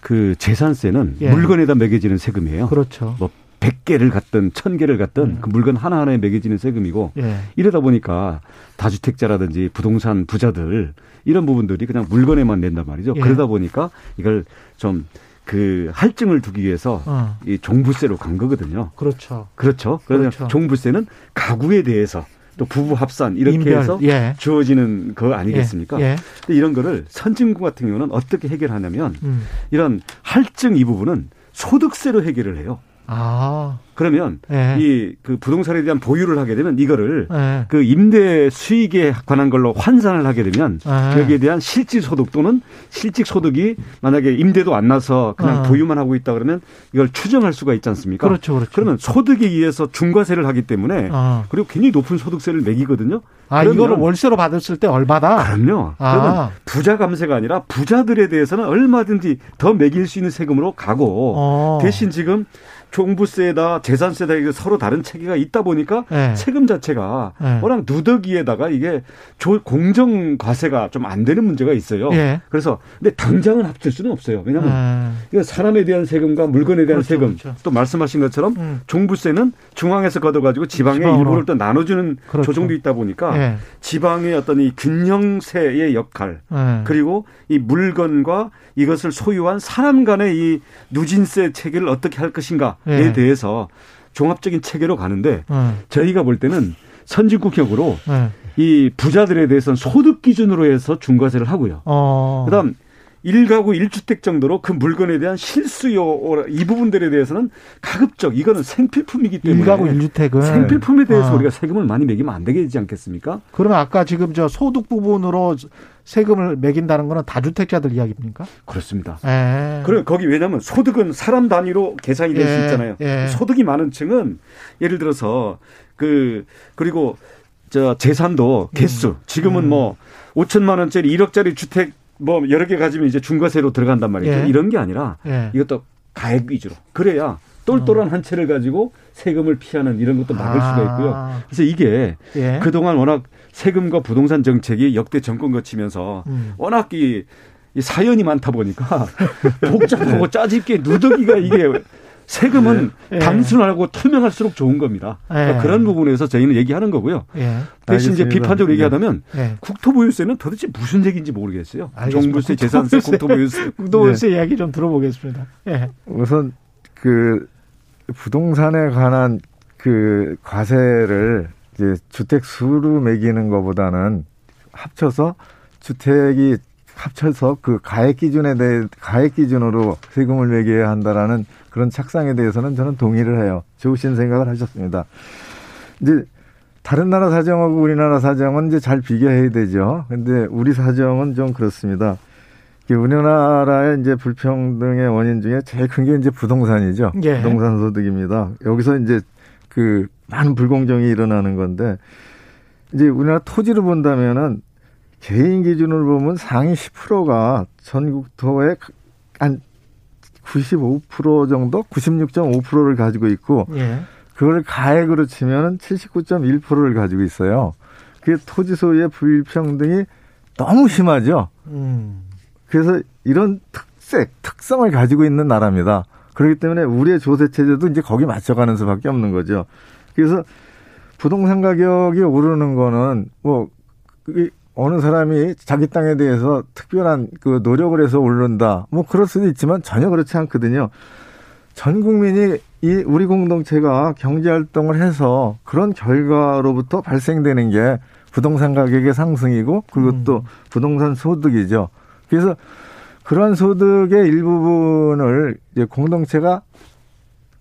그 재산세는 예. 물건에다 매겨지는 세금이에요. 그렇죠. 뭐 100개를 갖든 1000개를 갖든 음. 그 물건 하나하나에 매겨지는 세금이고 예. 이러다 보니까 다주택자라든지 부동산 부자들 이런 부분들이 그냥 물건에만 낸단 말이죠. 예. 그러다 보니까 이걸 좀그 할증을 두기 위해서 어. 이 종부세로 간 거거든요. 그렇죠. 그렇죠. 그래서 그렇죠. 종부세는 가구에 대해서 또 부부 합산 이렇게 인별. 해서 예. 주어지는 거 아니겠습니까? 예. 예. 근데 이런 거를 선진국 같은 경우는 어떻게 해결하냐면 음. 이런 할증 이 부분은 소득세로 해결을 해요. 아. 그러면 예. 이그 부동산에 대한 보유를 하게 되면 이거를 예. 그 임대 수익에 관한 걸로 환산을 하게 되면 예. 여기에 대한 실질 소득 또는 실직 소득이 만약에 임대도 안 나서 그냥 어. 보유만 하고 있다 그러면 이걸 추정할 수가 있지 않습니까? 그렇죠, 그렇죠. 그러면 소득에 의해서 중과세를 하기 때문에 어. 그리고 굉장히 높은 소득세를 매기거든요. 아, 이거를 월세로 받았을 때 얼마다? 그럼요. 아. 그러면 부자 감세가 아니라 부자들에 대해서는 얼마든지 더 매길 수 있는 세금으로 가고 어. 대신 지금 종부세다 재산세다 이게 서로 다른 체계가 있다 보니까 네. 세금 자체가 네. 워낙 누더기에다가 이게 조- 공정 과세가 좀 안 되는 문제가 있어요. 예. 그래서 근데 당장은 합칠 수는 없어요. 왜냐하면 예. 이거 사람에 대한 세금과 물건에 대한 그렇죠, 세금 그렇죠. 또 말씀하신 것처럼 음. 종부세는 중앙에서 걷어가지고 지방의 지방으로. 일부를 또 나눠주는 그렇죠. 조정도 있다 보니까 예. 지방의 어떤 이 균형세의 역할 예. 그리고 이 물건과 이것을 소유한 사람 간의 이 누진세 체계를 어떻게 할 것인가에 예. 대해서 종합적인 체계로 가는데 예. 저희가 볼 때는 선진국격으로 예. 이 부자들에 대해서는 소득 기준으로 해서 중과세를 하고요. 어. 그다음 1가구 1주택 정도로 그 물건에 대한 실수요 이 부분들에 대해서는 가급적 이거는 생필품이기 때문에 일가구 일주택은 생필품에 대해서 어. 우리가 세금을 많이 매기면 안 되지 않겠습니까? 그러면 아까 지금 저 소득 부분으로 세금을 매긴다는 거는 다주택자들 이야기입니까? 그렇습니다. 예. 그래 거기 왜냐하면 소득은 사람 단위로 계산이 될수 예, 있잖아요. 예. 소득이 많은 층은 예를 들어서 그 그리고 저 재산도 개수 지금은 음. 뭐 5천만 원짜리 1억짜리 주택 뭐 여러 개 가지면 이제 중과세로 들어간단 말이죠. 예. 이런 게 아니라 예. 이것도 가액 위주로 그래야 똘똘한 한 채를 가지고 세금을 피하는 이런 것도 막을 수가 있고요. 아. 그래서 이게 예. 그동안 워낙 세금과 부동산 정책이 역대 정권 거치면서 음. 워낙 이, 이 사연이 많다 보니까 복잡하고 짜집게 누더기가 이게 세금은 네. 단순하고 투명할수록 좋은 겁니다. 그러니까 네. 그런 부분에서 저희는 얘기하는 거고요. 예. 대신 이제 알겠습니다. 비판적으로 네. 얘기하자면 예. 국토보유세는 도대체 무슨 얘기인지 모르겠어요. 알겠습니다. 종부세, 재산세, 국토보유세. 국도월세 이야기 좀 들어보겠습니다. 예. 우선 그 부동산에 관한 그 과세를 이제 주택 수로 매기는 것보다는 합쳐서 주택이 합쳐서 그 가액 기준에 대해 가액 기준으로 세금을 매겨야 한다라는 그런 착상에 대해서는 저는 동의를 해요. 좋으신 생각을 하셨습니다. 이제 다른 나라 사정하고 우리나라 사정은 이제 잘 비교해야 되죠. 근데 우리 사정은 좀 그렇습니다. 이 우리나라의 이제 불평등의 원인 중에 제일 큰 게 이제 부동산이죠. 예. 부동산 소득입니다. 여기서 이제 그 많은 불공정이 일어나는 건데 이제 우리나라 토지를 본다면은 개인 기준으로 보면 상위 10%가 전국토의 한 95% 정도, 96.5%를 가지고 있고 예. 그걸 가액으로 치면은 79.1%를 가지고 있어요. 그게 토지 소유의 불평등이 너무 심하죠. 음. 그래서 이런 특색, 특성을 가지고 있는 나라입니다. 그렇기 때문에 우리의 조세 체제도 이제 거기 맞춰가는 수밖에 없는 거죠. 그래서 부동산 가격이 오르는 거는 뭐 어느 사람이 자기 땅에 대해서 특별한 그 노력을 해서 오른다. 뭐 그럴 수도 있지만 전혀 그렇지 않거든요. 전 국민이 이 우리 공동체가 경제 활동을 해서 그런 결과로부터 발생되는 게 부동산 가격의 상승이고 그리고 또 부동산 소득이죠. 그래서 그런 소득의 일부분을 이제 공동체가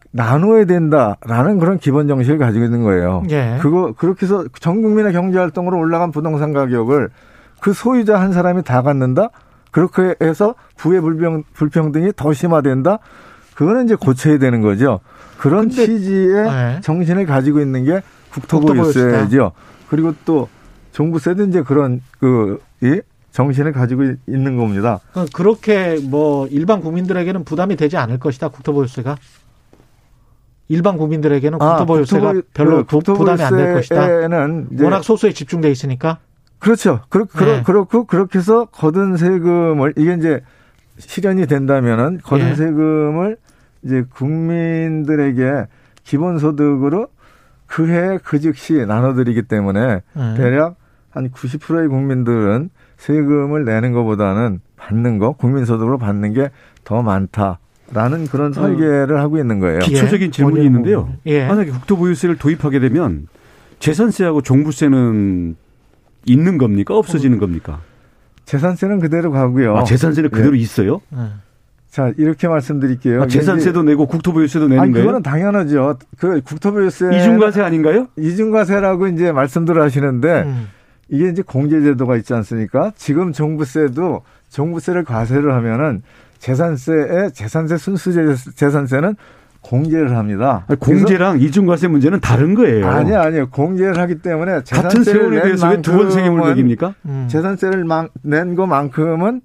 나눠야 된다라는 그런 기본 정신을 가지고 있는 거예요. 예. 그거 그렇게 해서 전 국민의 경제 활동으로 올라간 부동산 가격을 그 소유자 한 사람이 다 갖는다. 그렇게 해서 부의 불평 불평등이 더 심화된다. 그거는 이제 고쳐야 되는 거죠. 그런 근데- 취지의 네. 정신을 가지고 있는 게 국토보유세죠. 그리고 또 종부세도 이제 그런 그 이 정신을 가지고 있는 겁니다. 어, 그렇게 뭐 일반 국민들에게는 부담이 되지 않을 것이다. 국토보유세가 일반 국민들에게는 아, 국토보유세가 국토보유- 별로 그 부, 부담이 안 될 것이다. 워낙 소수에 집중돼 있으니까. 그렇죠. 그렇, 네. 그렇, 고 그렇게 해서 거둔 세금을 이게 이제 실현이 된다면은 거둔 예. 세금을 이제 국민들에게 기본소득으로 그해 그 즉시 나눠드리기 때문에 예. 대략 한 90%의 국민들은 세금을 내는 것보다는 받는 거 국민소득으로 받는 게 더 많다 라는 그런 설계를 하고 있는 거예요. 기- 기초적인 질문이 있는데요. 예. 만약에 국토보유세를 도입하게 되면 재산세하고 종부세는 있는 겁니까? 없어지는 겁니까? 재산세는 그대로 가고요. 아, 재산세는 그대로 있어요? 예. 자 이렇게 말씀드릴게요. 아, 재산세도 내고 국토보유세도 내는 아니, 거예요? 그거는 당연하죠. 그 국토보유세 이중과세 아닌가요? 이중과세라고 이제 말씀들 하시는데 음. 이게 이제 공제제도가 있지 않습니까? 지금 종부세도 종부세를 과세를 하면은 재산세에 재산세 순수 재산세는 공제를 합니다. 아니, 공제랑 이중과세 문제는 다른 거예요. 아니 아니요 공제를 하기 때문에 같은 세원에 대해서 왜 두 번 세금을 매깁니까? 음. 재산세를 만- 낸 것만큼은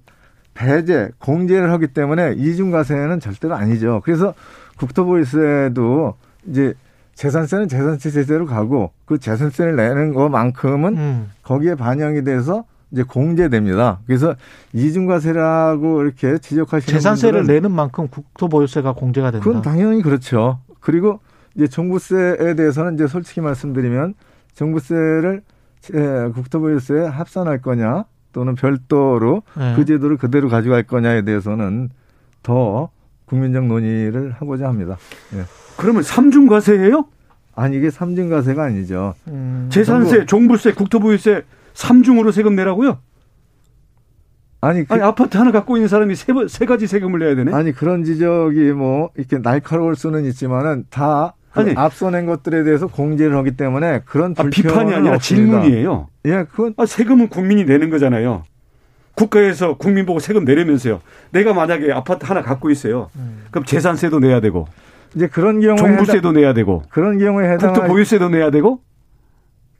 배제 공제를 하기 때문에 이중과세는 절대로 아니죠. 그래서 국토보유세도 이제 재산세는 재산세 제재로 가고 그 재산세를 내는 것만큼은 음. 거기에 반영이 돼서 이제 공제됩니다. 그래서 이중과세라고 이렇게 지적하시는 재산세를 내는 만큼 국토보유세가 공제가 된다. 그건 당연히 그렇죠. 그리고 이제 종부세에 대해서는 이제 솔직히 말씀드리면 종부세를 에, 국토보유세에 합산할 거냐 또는 별도로 네. 그 제도를 그대로 가져갈 거냐에 대해서는 더 국민적 논의를 하고자 합니다. 예. 그러면 삼중 과세예요? 아니 이게 삼중 과세가 아니죠. 음. 재산세, 종부세, 국토보유세 삼중으로 세금 내라고요? 아니 그, 아니 아파트 하나 갖고 있는 사람이 세, 번- 세 가지 세금을 내야 되네. 아니 그런 지적이 뭐 이렇게 날카로울 수는 있지만은 다그 아니. 앞서 낸 것들에 대해서 공제를 하기 때문에 그런 아, 비판이 아니라 없습니다. 질문이에요. 예, 그건 아, 세금은 국민이 내는 거잖아요. 국가에서 국민 보고 세금 내려면서요. 내가 만약에 아파트 하나 갖고 있어요. 그럼 재산세도 내야 되고, 이제 그런 경우에 종부세도 내야 되고, 해당, 그런 경우에 해당 국토 보유세도 내야 되고.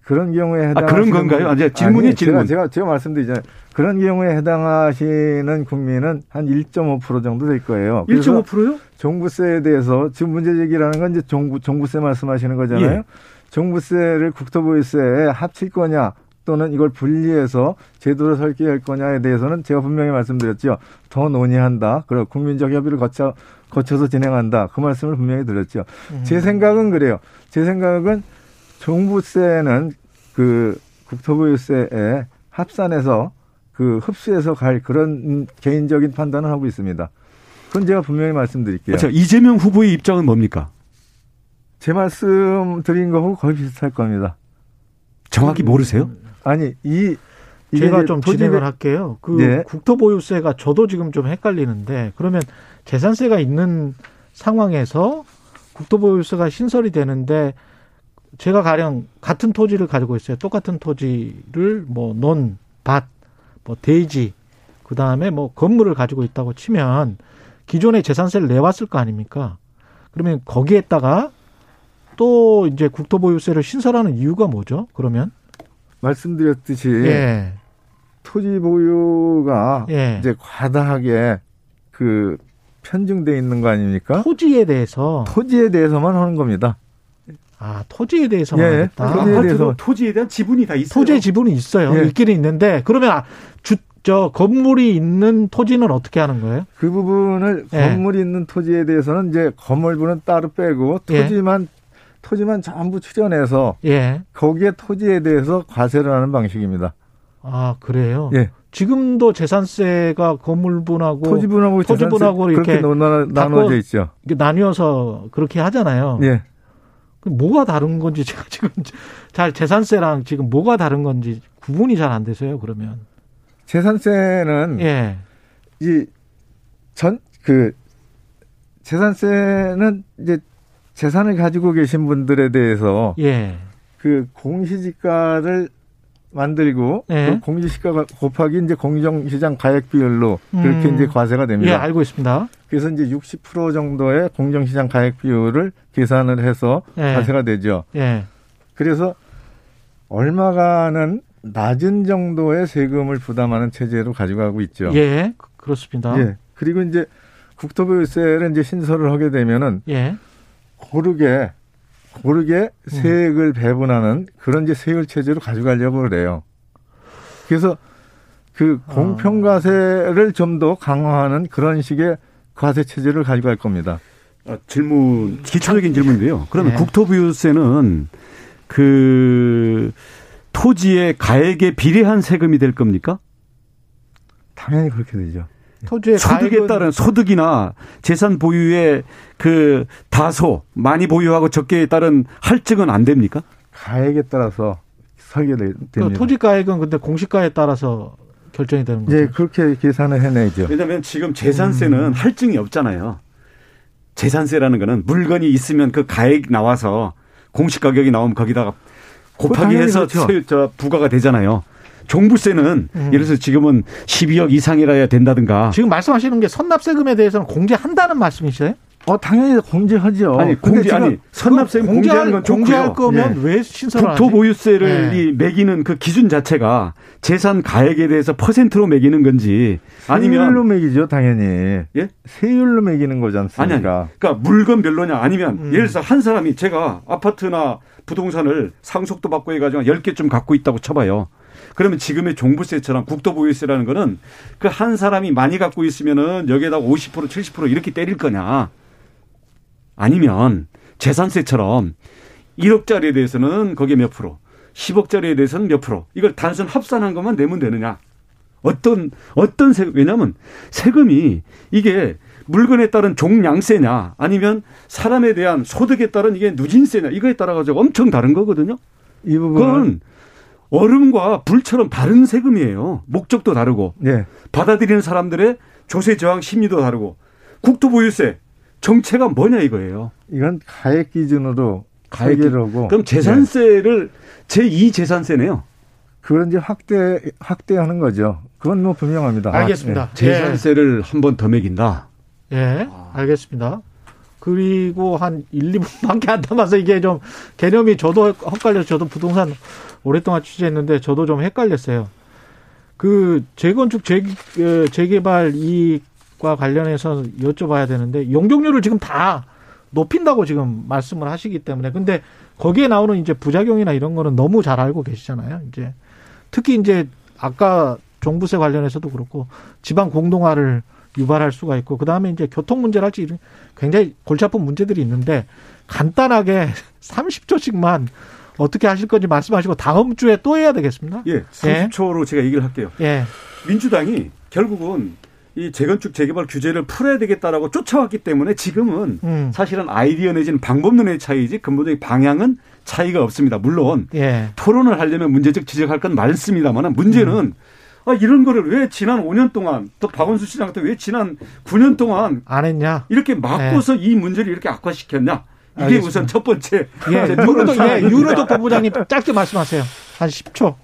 그런 경우에 해당 아, 그런 건가요? 아, 이제 질문이 질문. 제가, 제가 제가 말씀드리잖아요. 그런 경우에 해당하시는 국민은 한 1.5% 정도 될 거예요. 그래서 1.5%요? 종부세에 대해서 지금 문제 제기라는 건 이제 종부 종부세 말씀하시는 거잖아요. 예. 종부세를 국토보유세에 합칠 거냐 또는 이걸 분리해서 제도를 설계할 거냐에 대해서는 제가 분명히 말씀드렸죠. 더 논의한다. 그리고 국민적 협의를 거쳐 거쳐서 진행한다. 그 말씀을 분명히 드렸죠. 제 생각은 그래요. 제 생각은 종부세는 그 국토보유세에 합산해서 그 흡수해서 갈 그런 개인적인 판단을 하고 있습니다. 그건 제가 분명히 말씀드릴게요. 자, 이재명 후보의 입장은 뭡니까? 제 말씀 드린 거하고 거의 비슷할 겁니다. 정확히 모르세요? 아니, 이, 제가 좀 진행을 할게요. 그 예. 국토보유세가 저도 지금 좀 헷갈리는데 그러면 재산세가 있는 상황에서 국토보유세가 신설이 되는데 제가 가령 같은 토지를 가지고 있어요. 똑같은 토지를 뭐 논, 밭, 뭐 대지, 그 다음에 뭐 건물을 가지고 있다고 치면 기존에 재산세를 내왔을 거 아닙니까? 그러면 거기에다가 또 이제 국토보유세를 신설하는 이유가 뭐죠? 그러면 말씀드렸듯이 예, 토지 보유가 예. 이제 과다하게 그 편중돼 있는 거 아닙니까? 토지에 대해서 토지에 대해서만 하는 겁니다. 아 토지에 대해서만 예, 하겠다. 토지에 대해서- 아파트도 토지에 대한 지분이 다 있어요. 토지의 지분이 있어요. 예. 있기는 있는데 그러면 아, 주, 저 건물이 있는 토지는 어떻게 하는 거예요? 그 부분을 예. 건물이 있는 토지에 대해서는 이제 건물부는 따로 빼고 예. 토지만 토지만 전부 추려내서 예. 거기에 토지에 대해서 과세를 하는 방식입니다. 아 그래요. 예. 지금도 재산세가 건물분하고 토지분하고 토지분하고 이렇게 나눠, 나눠져 있죠. 나뉘어서 그렇게 하잖아요. 예. 그 뭐가 다른 건지 제가 지금 잘 재산세랑 지금 뭐가 다른 건지 구분이 잘안 돼서요. 그러면 재산세는 예. 이 전 그 재산세는 이제 재산을 가지고 계신 분들에 대해서 예. 그 공시지가를 만들고 예. 그 공시지가 곱하기 이제 공정 시장 가액 비율로 그렇게 음. 이제 과세가 예, 됩니다. 알고 있습니다. 그래서 이제 60% 정도의 공정 시장 가액 비율을 계산을 해서 예. 과세가 되죠. 예. 그래서 얼마가는 낮은 정도의 세금을 부담하는 체제로 가져가고 있죠. 예. 그- 그렇습니다. 예. 그리고 이제 국토부유세를 이제 신설을 하게 되면은 예. 고르게 고르게 음. 세액을 배분하는 그런 이제 세율 체제로 가져가려고 그래요. 그래서 그 아. 공평과세를 좀 더 강화하는 그런 식의 과세 체제를 가져갈 겁니다. 아, 질문 기초적인 질문인데요. 그러면 네. 국토부유세는 그 토지의 가액에 비례한 세금이 될 겁니까? 당연히 그렇게 되죠. 토지의 소득에 가액은- 따른 소득이나 재산 보유의 그 다소 많이 보유하고 적게에 따른 할증은 안 됩니까? 가액에 따라서 설계됩니다. 그 토지 가액은 근데 공시가에 따라서 결정이 되는 거죠. 예, 그렇게 계산을 해내죠. 왜냐하면 지금 재산세는 음. 할증이 없잖아요. 재산세라는 거는 물건이 있으면 그 가액 나와서 공시 가격이 나오면 거기다가 곱하기 해서 그렇죠. 부과가 되잖아요. 종부세는 음. 예를 들어서 지금은 12억 이상이라야 된다든가. 지금 말씀하시는 게 선납세금에 대해서는 공제한다는 말씀이세요? 어, 당연히 공제하죠. 아니 공제 아니 선납세금 공제하는 건 좋고요. 공제할 거면 예. 왜 신설을 하지? 국토보유세를 네. 이 매기는 그 기준 자체가 재산 가액에 대해서 퍼센트로 매기는 건지 세율로 아니면 매기죠, 당연히. 예? 세율로 매기는 거지 아니 않습니까? 아니 그러니까 물건별로냐 아니면 음. 예를 들어서 한 사람이 제가 아파트나 부동산을 상속도 받고 해가지고 10개쯤 갖고 있다고 쳐봐요. 그러면 지금의 종부세처럼 국토보유세라는 거는 그 한 사람이 많이 갖고 있으면은 여기에다가 50% 70% 이렇게 때릴 거냐? 아니면 재산세처럼 1억짜리에 대해서는 거기에 몇 프로 10억짜리에 대해서는 몇 프로 이걸 단순 합산한 것만 내면 되느냐? 어떤 어떤 세금 왜냐하면 세금이 이게 물건에 따른 종량세냐? 아니면 사람에 대한 소득에 따른 이게 누진세냐? 이거에 따라 가지고 엄청 다른 거거든요. 이 부분은 얼음과 불처럼 다른 세금이에요. 목적도 다르고 예. 받아들이는 사람들의 조세 저항 심리도 다르고 국토보유세 정체가 뭐냐 이거예요. 이건 가액 기준으로 가액 가액을 하고 그럼 재산세를 제2 재산세네요. 그걸 이제 확대 확대하는 거죠. 그건 뭐 분명합니다. 알겠습니다. 재산세를 한 번 더 매긴다. 예, 예, 알겠습니다. 그리고 한 1, 2분밖에 안 남아서 이게 좀 개념이 저도 헷갈려서 저도 부동산 오랫동안 취재했는데 저도 좀 헷갈렸어요. 그 재건축 재, 어, 재개발 이익과 관련해서 여쭤봐야 되는데 용적률을 지금 다 높인다고 지금 말씀을 하시기 때문에 근데 거기에 나오는 이제 부작용이나 이런 거는 너무 잘 알고 계시잖아요. 이제 특히 이제 아까 종부세 관련해서도 그렇고 지방 공동화를 유발할 수가 있고 그다음에 이제 교통 문제랄지 이런 굉장히 골치 아픈 문제들이 있는데 간단하게 30초씩만 어떻게 하실 건지 말씀하시고 다음 주에 또 해야 되겠습니다. 예, 30초로 제가 얘기를 할게요. 예. 민주당이 결국은 이 재건축 재개발 규제를 풀어야 되겠다라고 쫓아왔기 때문에 지금은 음. 사실은 아이디어 내지는 방법론의 차이지 근본적인 방향은 차이가 없습니다. 물론 예. 토론을 하려면 문제적 지적할 건 많습니다만 문제는 음. 아, 이런 거를 왜 지난 5년 동안 또 박원순 시장 같은 왜 지난 9년 동안 안 했냐? 이렇게 막고서 이 문제를 이렇게 악화시켰냐? 이게 네. 알겠습니다. 우선 첫 번째 예. 유로도 예. 유로도 본부장님 짧게 말씀하세요. 한 10초.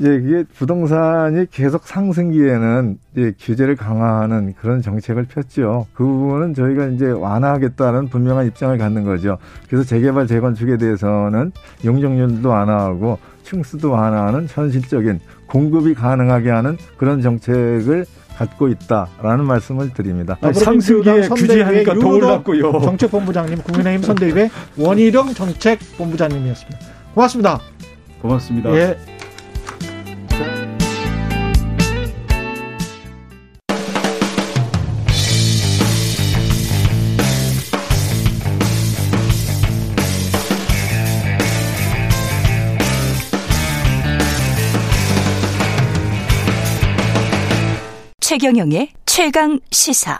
예, 이게 부동산이 계속 상승기에는 이제 규제를 강화하는 그런 정책을 폈죠. 그 부분은 저희가 이제 완화하겠다는 분명한 입장을 갖는 거죠. 그래서 재개발 재건축에 대해서는 용적률도 완화하고 층 수도 완화하는 현실적인 공급이 가능하게 하는 그런 정책을 갖고 있다라는 말씀을 드립니다. 상승기에 규제하니까 더 올랐고요. 정책본부장님, 국민의힘 선대위의 원희룡 정책본부장님이었습니다. 고맙습니다. 고맙습니다. 예. 최경영의 최강 시사.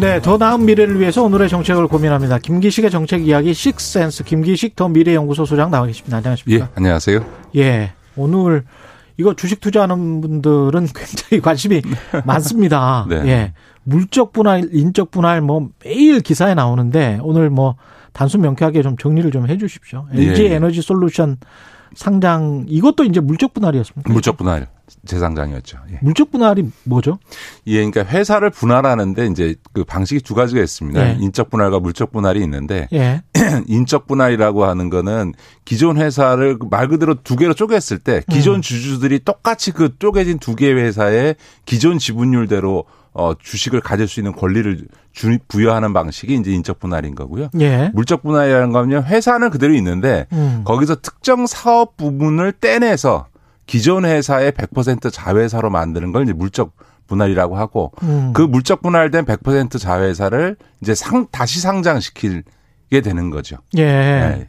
네, 더 나은 미래를 위해서 오늘의 정책을 고민합니다. 김기식의 정책 이야기 식센스 김기식 더 미래연구소 소장 나와 계십니다. 예, 안녕하십니까? 안녕하세요. 예. 오늘 이거 주식 투자하는 분들은 굉장히 관심이 많습니다. 네. 예. 물적 분할, 인적 분할 뭐 매일 기사에 나오는데 오늘 뭐 단순 명쾌하게 좀 정리를 좀 해 주십시오. LG 예. 에너지 솔루션 상장 이것도 이제 물적 분할이었습니까? 물적 분할 재상장이었죠. 예. 물적 분할이 뭐죠? 예, 그러니까 회사를 분할하는데 이제 그 방식이 두 가지가 있습니다. 예. 인적 분할과 물적 분할이 있는데 예. 인적 분할이라고 하는 거는 기존 회사를 말 그대로 두 개로 쪼갰을 때 기존 음. 주주들이 똑같이 그 쪼개진 두 개의 회사의 기존 지분율대로 어 주식을 가질 수 있는 권리를 주, 부여하는 방식이 이제 인적 분할인 거고요. 예. 물적 분할이라는 거는요. 회사는 그대로 있는데 음. 거기서 특정 사업 부분을 떼내서 기존 회사의 100% 자회사로 만드는 걸 이제 물적 분할이라고 하고 음. 그 물적 분할된 100% 자회사를 이제 상 다시 상장시키게 되는 거죠. 예. 네.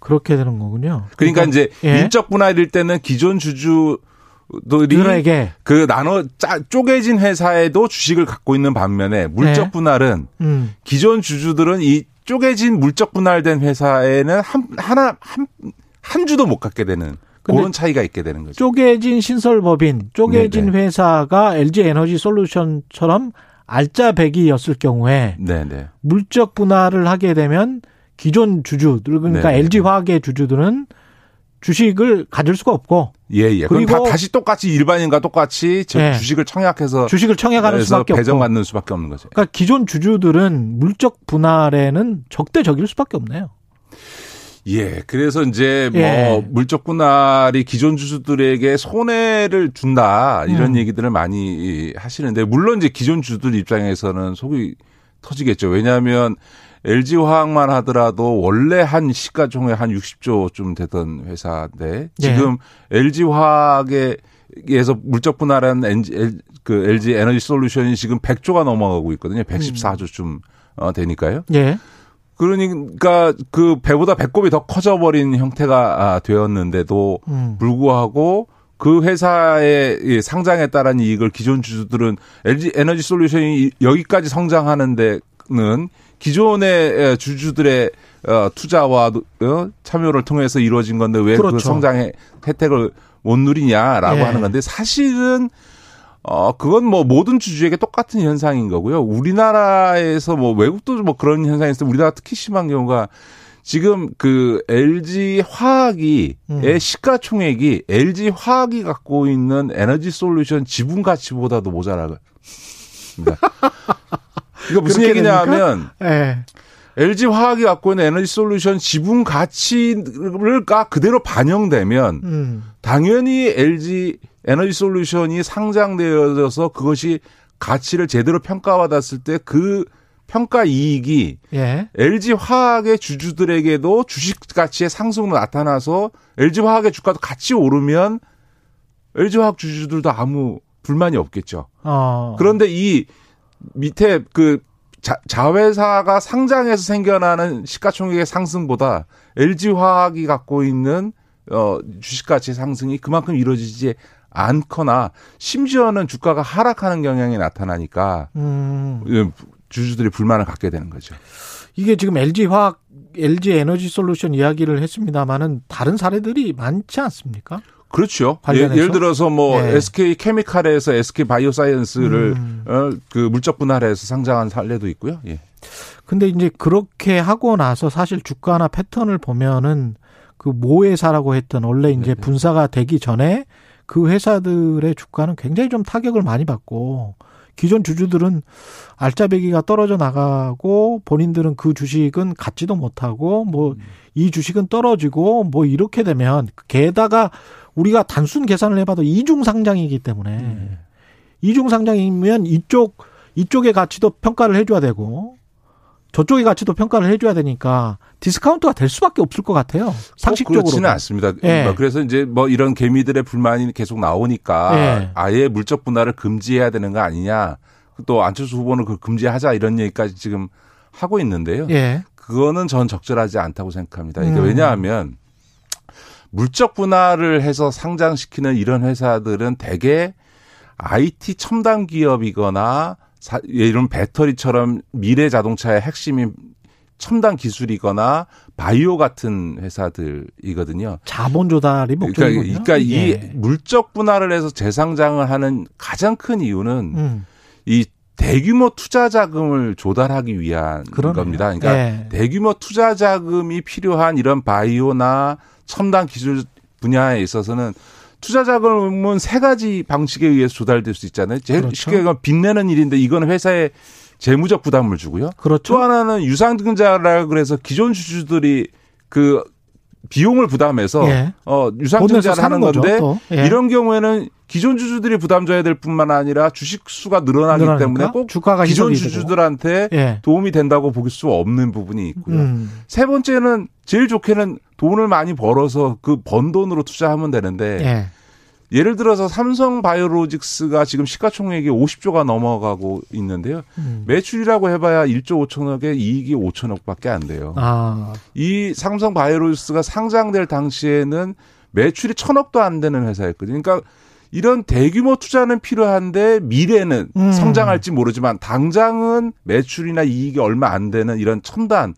그렇게 되는 거군요. 그러니까 이제 예. 인적 분할일 때는 기존 주주 들에게 그 나눠 짜, 쪼개진 회사에도 주식을 갖고 있는 반면에 물적 네. 분할은 음. 기존 주주들은 이 쪼개진 물적 분할된 회사에는 한 하나 한, 한 주도 못 갖게 되는 그런 차이가 있게 되는 거죠. 쪼개진 신설법인, 쪼개진 네네. 회사가 LG 에너지 솔루션처럼 알짜배기였을 경우에 네네. 물적 분할을 하게 되면 기존 주주들 그러니까 네네. LG 화학의 주주들은 주식을 가질 수가 없고 예, 예. 그럼 그리고- 다, 다시 똑같이 일반인과 똑같이 저 네. 주식을 청약해서 주식을 청약하는 수밖에 없고 배정받는 수밖에 없는 거죠. 그러니까 기존 주주들은 물적 분할에는 적대적일 수밖에 없네요. 예, 그래서 이제 뭐 예. 물적 분할이 기존 주주들에게 손해를 준다 이런 음. 얘기들을 많이 하시는데 물론 이제 기존 주주들 입장에서는 속이 터지겠죠. 왜냐하면 LG 화학만 하더라도 원래 한 시가총액 한 60조쯤 되던 회사인데 예. 지금 LG 화학에 에서 물적 분할한 NG, 그 LG 에너지 솔루션이 지금 100조가 넘어가고 있거든요. 114조쯤 어, 되니까요. 예. 그러니까 그 배보다 배꼽이 더 커져버린 형태가 아, 되었는데도 음. 불구하고 그 회사의 이 상장에 따른 이익을 기존 주주들은 LG 에너지 솔루션이 이- 여기까지 성장하는 데는 기존의 주주들의 어, 투자와 어, 참여를 통해서 이루어진 건데 왜그 그렇죠. 성장의 혜택을 못 누리냐라고 예. 하는 건데 사실은 어, 그건 뭐 모든 주주에게 똑같은 현상인 거고요. 우리나라에서 뭐 외국도 뭐 그런 현상이 있어요. 우리나라 특히 심한 경우가 지금 그 LG 화학이 음. 의 시가총액이 LG 화학이 갖고 있는 에너지 솔루션 지분 가치보다도 모자라요. 이거 무슨 그렇게 얘기냐면 예. LG 화학이 갖고 있는 에너지 솔루션 지분 가치가 그대로 반영되면 음. 당연히 LG 에너지 솔루션이 상장되어져서 그것이 가치를 제대로 평가받았을 때 그 평가 이익이 예. LG 화학의 주주들에게도 주식 가치의 상승으로 나타나서 LG 화학의 주가도 같이 오르면 LG 화학 주주들도 아무 불만이 없겠죠. 어. 그런데 이 밑에 그 자, 자회사가 상장해서 생겨나는 시가총액의 상승보다 LG 화학이 갖고 있는 어 주식 가치 상승이 그만큼 이루어지지 않거나 심지어는 주가가 하락하는 경향이 나타나니까 음. 예, 주주들이 불만을 갖게 되는 거죠. 이게 지금 LG 화학, LG 에너지 솔루션 이야기를 했습니다만은 다른 사례들이 많지 않습니까? 그렇죠. 예, 관련해서? 예 를 들어서 뭐 네. SK 케미칼에서 SK 바이오사이언스를 음. 어, 그 물적 분할해서 상장한 사례도 있고요. 예. 근데 이제 그렇게 하고 나서 사실 주가나 패턴을 보면은 그 모회사라고 했던 원래 이제 네네. 분사가 되기 전에 그 회사들의 주가는 굉장히 좀 타격을 많이 받고 기존 주주들은 알짜배기가 떨어져 나가고 본인들은 그 주식은 갖지도 못하고 뭐이 주식은 떨어지고 뭐 이렇게 되면 게다가 우리가 단순 계산을 해봐도 이중 상장이기 때문에 이중 상장이면 이쪽 이쪽의 가치도 평가를 해줘야 되고 저쪽의 가치도 평가를 해줘야 되니까 디스카운트가 될 수밖에 없을 것 같아요. 상식적으로. 그렇지는 않습니다. 예. 뭐 그래서 이제 뭐 이런 개미들의 불만이 계속 나오니까 예. 아예 물적 분할을 금지해야 되는 거 아니냐. 또 안철수 후보는 그 금지하자 이런 얘기까지 지금 하고 있는데요. 예. 그거는 전 적절하지 않다고 생각합니다. 이게 음. 왜냐하면 물적 분할을 해서 상장시키는 이런 회사들은 대개 IT 첨단 기업이거나 사- 예, 이런 배터리처럼 미래 자동차의 핵심인 첨단 기술이거나 바이오 같은 회사들이거든요. 자본 조달이 그러니까, 목적이군요. 그러니까 이 예. 물적 분할을 해서 재상장을 하는 가장 큰 이유는 음. 이 대규모 투자 자금을 조달하기 위한 그러네요. 겁니다. 그러니까 예. 대규모 투자 자금이 필요한 이런 바이오나 첨단 기술 분야에 있어서는 투자 자금은 세 가지 방식에 의해서 조달될 수 있잖아요. 제일 그렇죠. 쉽게 얘기하면 빚내는 일인데 이거는 회사에 재무적 부담을 주고요. 그렇죠. 또 하나는 유상증자라 그래서 기존 주주들이 그 비용을 부담해서 예. 어 유상증자를 하는 거죠, 건데 또. 예. 이런 경우에는 기존 주주들이 부담 져야 될 뿐만 아니라 주식 수가 늘어나기 늘어나니까 때문에 꼭 기존. 주주들한테 예. 도움이 된다고 볼 수 없는 부분이 있고요. 음. 세 번째는 제일 좋게는 돈을 많이 벌어서 그 번 돈으로 투자하면 되는데 예. 예를 들어서 삼성 바이오로직스가 지금 시가총액이 50조가 넘어가고 있는데요. 음. 매출이라고 해봐야 1조 5천억에 이익이 5천억밖에 안 돼요. 아. 이 삼성 바이오로직스가 상장될 당시에는 매출이 천억도 안 되는 회사였거든요. 그러니까 이런 대규모 투자는 필요한데 미래는 음. 성장할지 모르지만 당장은 매출이나 이익이 얼마 안 되는 이런 첨단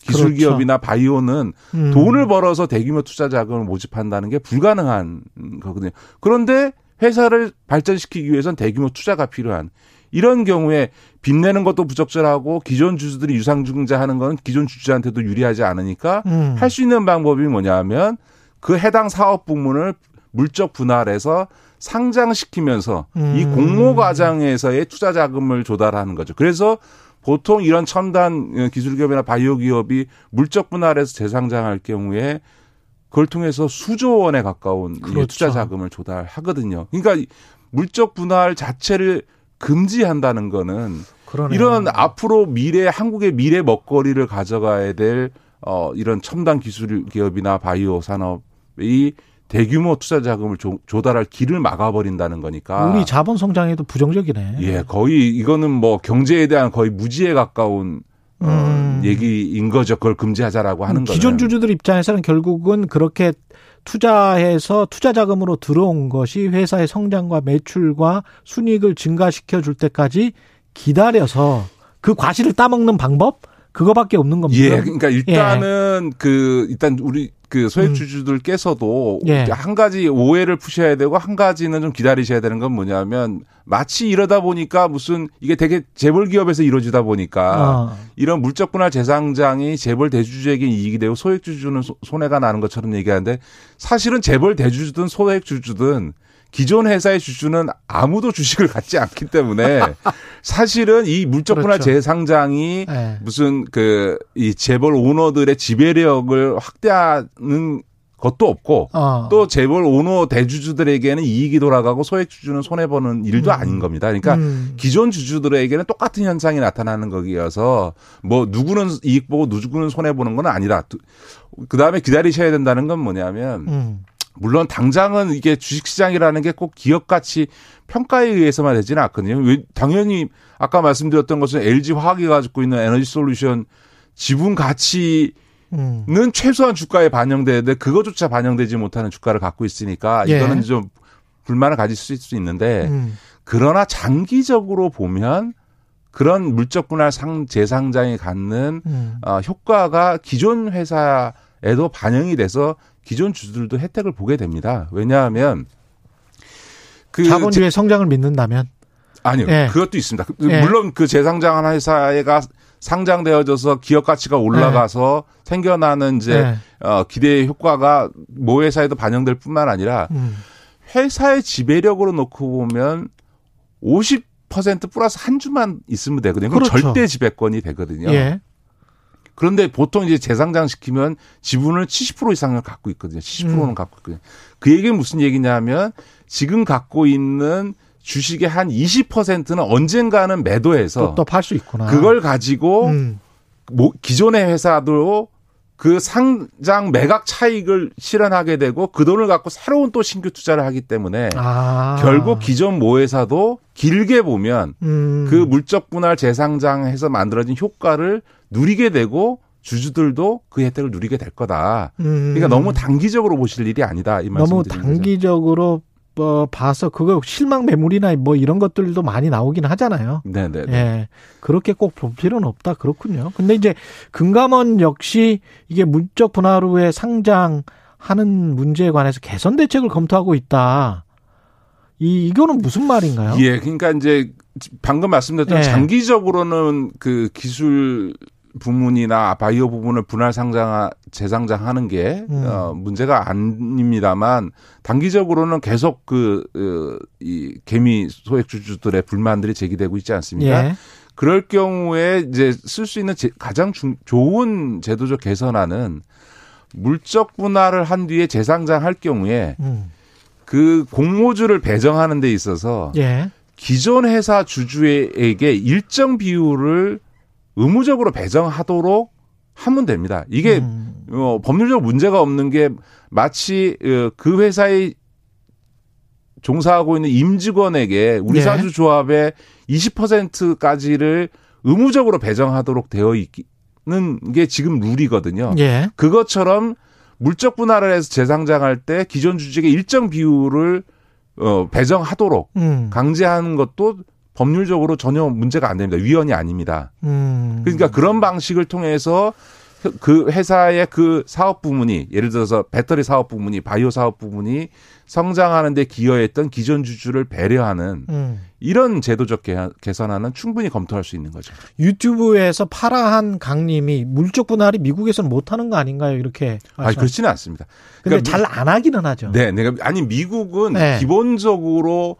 기술 그렇죠. 기업이나 바이오는 음. 돈을 벌어서 대규모 투자 자금을 모집한다는 게 불가능한 거거든요. 그런데 회사를 발전시키기 위해선 대규모 투자가 필요한 이런 경우에 빚내는 것도 부적절하고 기존 주주들이 유상증자 하는 건 기존 주주한테도 유리하지 않으니까 음. 할수 있는 방법이 뭐냐면 그 해당 사업 부문을 물적 분할해서 상장시키면서 음. 이 공모 과정에서의 투자 자금을 조달하는 거죠. 그래서 보통 이런 첨단 기술 기업이나 바이오 기업이 물적 분할해서 재상장할 경우에 그걸 통해서 수조 원에 가까운 이 그렇죠. 투자 자금을 조달하거든요. 그러니까 이 물적 분할 자체를 금지한다는 거는 그러네요. 이런 앞으로 미래 한국의 미래 먹거리를 가져가야 될 어, 이런 첨단 기술 기업이나 바이오 산업이 대규모 투자 자금을 조, 조달할 길을 막아버린다는 거니까. 우리 자본 성장에도 부정적이네. 예, 거의 이거는 뭐 경제에 대한 거의 무지에 가까운 어, 음. 얘기인 거죠. 그걸 금지하자라고 하는 거예요. 기존 주주들 입장에서는 결국은 그렇게 투자해서 투자 자금으로 들어온 것이 회사의 성장과 매출과 순이익을 증가시켜 줄 때까지 기다려서 그 과실을 따먹는 방법 그거밖에 없는 겁니다. 예, 그러니까 일단은 그 일단 우리 그 소액 음. 주주들께서도 예. 한 가지 오해를 푸셔야 되고 한 가지는 좀 기다리셔야 되는 건 뭐냐면 마치 이러다 보니까 무슨 이게 되게 재벌 기업에서 이루어지다 보니까 어. 이런 물적 분할 재상장이 재벌 대주주에게 이익이 되고 소액 주주는 소- 손해가 나는 것처럼 얘기하는데 사실은 재벌 대주주든 소액 주주든 기존 회사의 주주는 아무도 주식을 갖지 않기 때문에 사실은 이 물적 분할 그렇죠. 재상장이 예. 무슨 그 이 재벌 오너들의 지배력을 확대하는 것도 없고 어. 또 재벌 오너 대주주들에게는 이익이 돌아가고 소액 주주는 손해 보는 일도 음. 아닌 겁니다. 그러니까 음. 기존 주주들에게는 똑같은 현상이 나타나는 거기여서 뭐 누구는 이익 보고 누구는 손해 보는 건 아니다. 그 다음에 기다리셔야 된다는 건 뭐냐면 음. 물론 당장은 이게 주식시장이라는 게 꼭 기업 가치 평가에 의해서만 되지는 않거든요. 왜- 당연히 아까 말씀드렸던 것은 LG 화학이 가지고 있는 에너지 솔루션 지분 가치는 음. 최소한 주가에 반영되는데 그거조차 반영되지 못하는 주가를 갖고 있으니까 예. 이거는 좀 불만을 가질 수 있는데 음. 그러나 장기적으로 보면 그런 물적 분할 상 재상장이 갖는 음. 어, 효과가 기존 회사 에도 반영이 돼서 기존 주주들도 혜택을 보게 됩니다. 왜냐하면 그 자본주의 성장을 믿는다면 아니요. 예. 그것도 있습니다. 그- 예. 물론 그 재상장한 회사가 상장되어져서 기업 가치가 올라가서 생겨나는 이제 예. 어, 기대의 효과가 모 회사에도 반영될 뿐만 아니라 음. 회사의 지배력으로 놓고 보면 50% 플러스 한 주만 있으면 되거든요. 그럼 그렇죠. 절대 지배권이 되거든요. 예. 그런데 보통 이제 재상장 시키면 지분을 70% 이상을 갖고 있거든요. 70%는 음. 갖고 있거든요. 그 얘기는 무슨 얘기냐면 지금 갖고 있는 주식의 한 20%는 언젠가는 매도해서 또 팔 수 있구나. 그걸 가지고 음. 뭐 기존의 회사도 그 상장 매각 차익을 실현하게 되고 그 돈을 갖고 새로운 또 신규 투자를 하기 때문에 아. 결국 기존 모 회사도 길게 보면 음. 그 물적 분할 재상장해서 만들어진 효과를 누리게 되고 주주들도 그 혜택을 누리게 될 거다. 음. 그러니까 너무 단기적으로 보실 일이 아니다. 이 말씀 너무. 단기적으로 어, 봐서 그거 실망 매물이나 뭐 이런 것들도 많이 나오긴 하잖아요. 네네. 예. 그렇게 꼭 볼 필요는 없다. 그렇군요. 근데 이제 금감원 역시 이게 문적 분할 후에 상장하는 문제에 관해서 개선 대책을 검토하고 있다. 이 이거는 무슨 말인가요? 예, 그러니까 이제 방금 말씀드렸던 예. 장기적으로는 그 기술 부문이나 바이오 부분을 분할 상장 재상장하는 게 음. 어, 문제가 아닙니다만 단기적으로는 계속 그이 개미 소액 주주들의 불만들이 제기되고 있지 않습니까? 예. 그럴 경우에 이제 쓸 수 있는 제- 가장 중- 좋은 제도적 개선안은 물적 분할을 한 뒤에 재상장할 경우에 음. 그 공모주를 배정하는 데 있어서 예. 기존 회사 주주에게 일정 비율을 의무적으로 배정하도록 하면 됩니다. 이게 음. 어, 법률적 문제가 없는 게 마치 어, 그 회사의 종사하고 있는 임직원에게 우리 예. 사주 조합의 20%까지를 의무적으로 배정하도록 되어 있는 게 지금 룰이거든요. 예. 그것처럼 물적 분할을 해서 재상장할 때 기존 주주에게 일정 비율을 어, 배정하도록 음. 강제하는 것도 법률적으로 전혀 문제가 안 됩니다. 위헌이 아닙니다. 음. 그러니까 그런 방식을 통해서 그 회사의 그 사업 부문이 예를 들어서 배터리 사업 부문이 바이오 사업 부문이 성장하는 데 기여했던 기존 주주를 배려하는 음. 이런 제도적 개- 개선안은 충분히 검토할 수 있는 거죠. 유튜브에서 파라한 강님이 물적 분할이 미국에서는 못하는 거 아닌가요? 이렇게. 말씀- 그렇지는 않습니다. 근데 그러니까 잘안 하기는 하죠. 네, 내가 아니 미국은 네. 기본적으로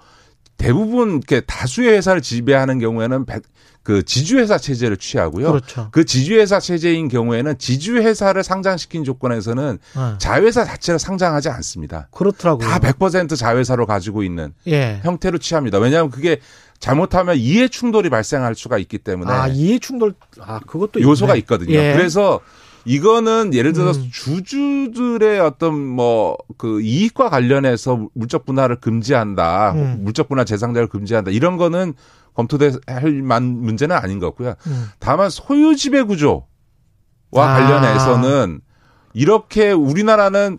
대부분 이렇게 다수의 회사를 지배하는 경우에는 백- 그 지주회사 체제를 취하고요. 그렇죠. 그 지주회사 체제인 경우에는 지주회사를 상장시킨 조건에서는 어. 자회사 자체를 상장하지 않습니다. 그렇더라고요. 다 100% 자회사로 가지고 있는 예. 형태로 취합니다. 왜냐하면 그게 잘못하면 이해 충돌이 발생할 수가 있기 때문에 아, 이해 충돌, 아, 그것도 요소가 있네. 있거든요. 예. 그래서 이거는 예를 들어서 음. 주주들의 어떤 뭐 그 이익과 관련해서 물적 분할을 금지한다, 음. 물적 분할 재상자를 금지한다 이런 거는 검토될 만 문제는 아닌 것 같고요. 음. 다만 소유 지배 구조와 아. 관련해서는 이렇게 우리나라는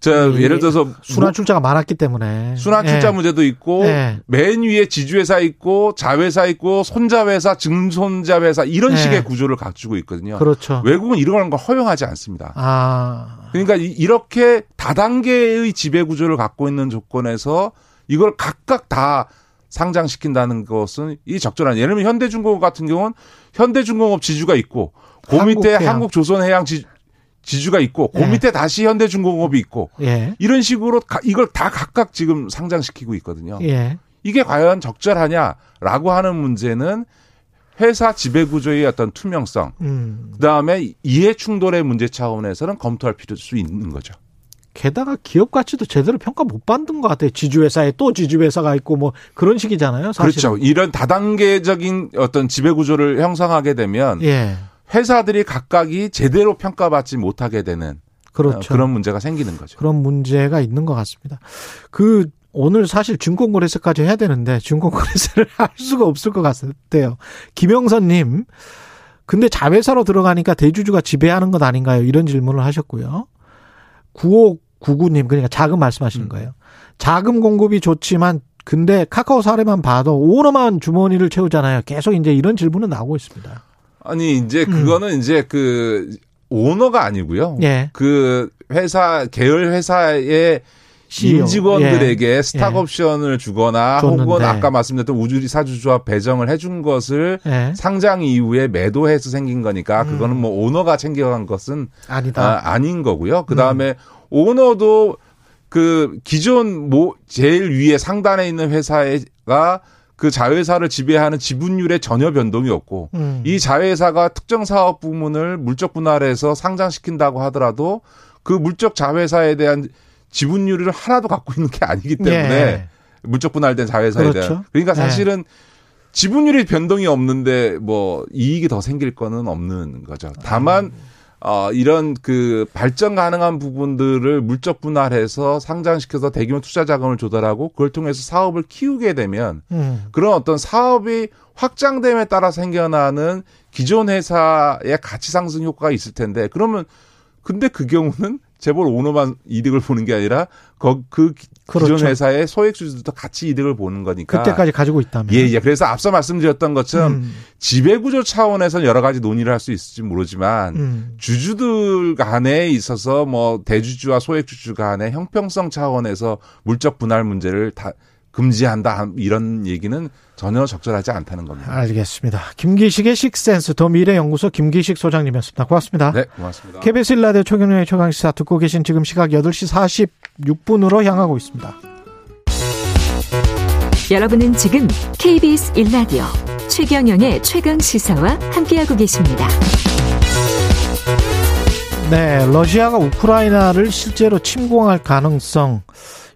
저이 예를 들어서 순환 출자가 많았기 때문에. 순환 출자 예. 문제도 있고 예. 맨 위에 지주회사 있고 자회사 있고 손자회사 증손자회사 이런 예. 식의 구조를 갖추고 있거든요. 그렇죠. 외국은 이런 걸 허용하지 않습니다. 아. 그러니까 이- 이렇게 다단계의 지배 구조를 갖고 있는 조건에서 이걸 각각 다 상장시킨다는 것은 이 적절한 예를 들면 현대중공업 같은 경우는 현대중공업 지주가 있고 그 밑에 한국해양. 한국조선해양 지, 지주가 있고 그 예. 밑에 다시 현대중공업이 있고 예. 이런 식으로 가- 이걸 다 각각 지금 상장시키고 있거든요. 예. 이게 과연 적절하냐라고 하는 문제는 회사 지배 구조의 어떤 투명성, 음. 그 다음에 이해 충돌의 문제 차원에서는 검토할 필요 수 있는 거죠. 게다가 기업 가치도 제대로 평가 못 받는 것 같아요. 지주회사에 또 지주회사가 있고 뭐 그런 식이잖아요. 사실. 그렇죠. 이런 다단계적인 어떤 지배 구조를 형성하게 되면 예. 회사들이 각각이 제대로 평가받지 못하게 되는 그렇죠. 어, 그런 문제가 생기는 거죠. 그런 문제가 있는 것 같습니다. 그 오늘 사실 증권거래소까지 해야 되는데 증권거래소를 할 수가 없을 것 같아요. 김영선님, 근데 자회사로 들어가니까 대주주가 지배하는 것 아닌가요? 이런 질문을 하셨고요. 9599님, 그러니까 자금 말씀하시는 음. 거예요. 자금 공급이 좋지만 근데 카카오 사례만 봐도 오너만 주머니를 채우잖아요. 계속 이제 이런 질문은 나오고 있습니다. 아니 이제 음. 그거는 이제 그 오너가 아니고요. 예. 그 회사 계열 회사의 CEO. 임직원들에게 예. 스탁 예. 옵션을 주거나 줬는데. 혹은 아까 말씀드렸던 우주리 사주주와 배정을 해준 것을 예. 상장 이후에 매도해서 생긴 거니까 음. 그거는 뭐 오너가 챙겨간 것은 아니다. 아, 닌 거고요. 그 음. 다음에 오너도 그 기존 뭐 제일 위에 상단에 있는 회사가 그 자회사를 지배하는 지분율에 전혀 변동이 없고 음. 이 자회사가 특정 사업 부문을 물적 분할해서 상장시킨다고 하더라도 그 물적 자회사에 대한 지분율을 하나도 갖고 있는 게 아니기 때문에 예. 물적 분할된 자회사에 그렇죠. 대한 그러니까 네. 사실은 지분율이 변동이 없는데 뭐 이익이 더 생길 거는 없는 거죠. 다만 어 이런 그 발전 가능한 부분들을 물적 분할해서 상장시켜서 대규모 투자 자금을 조달하고 그걸 통해서 사업을 키우게 되면 음. 그런 어떤 사업이 확장됨에 따라 생겨나는 기존 회사의 가치 상승 효과가 있을 텐데 그러면 근데 그 경우는 재벌 오너만 이득을 보는 게 아니라 거- 그 기- 그렇죠. 기존 회사의 소액 주주도 같이 이득을 보는 거니까 그때까지 가지고 있다면. 예, 예. 그래서 앞서 말씀드렸던 것처럼 음. 지배 구조 차원에서 여러 가지 논의를 할 수 있을지 모르지만 음. 주주들 간에 있어서 뭐 대주주와 소액주주 간의 형평성 차원에서 물적 분할 문제를 다 금지한다 이런 얘기는 전혀 적절하지 않다는 겁니다. 알겠습니다. 김기식의 식센스 더 미래연구소 김기식 소장님이었습니다. 고맙습니다. 네, 고맙습니다. KBS 일라디오 최경영의 최강시사 듣고 계신 지금 시각 8시 46분으로 향하고 있습니다. 여러분은 지금 KBS 1라디오 최경영의 최강 시사와 함께하고 계십니다. 네, 러시아가 우크라이나를 실제로 침공할 가능성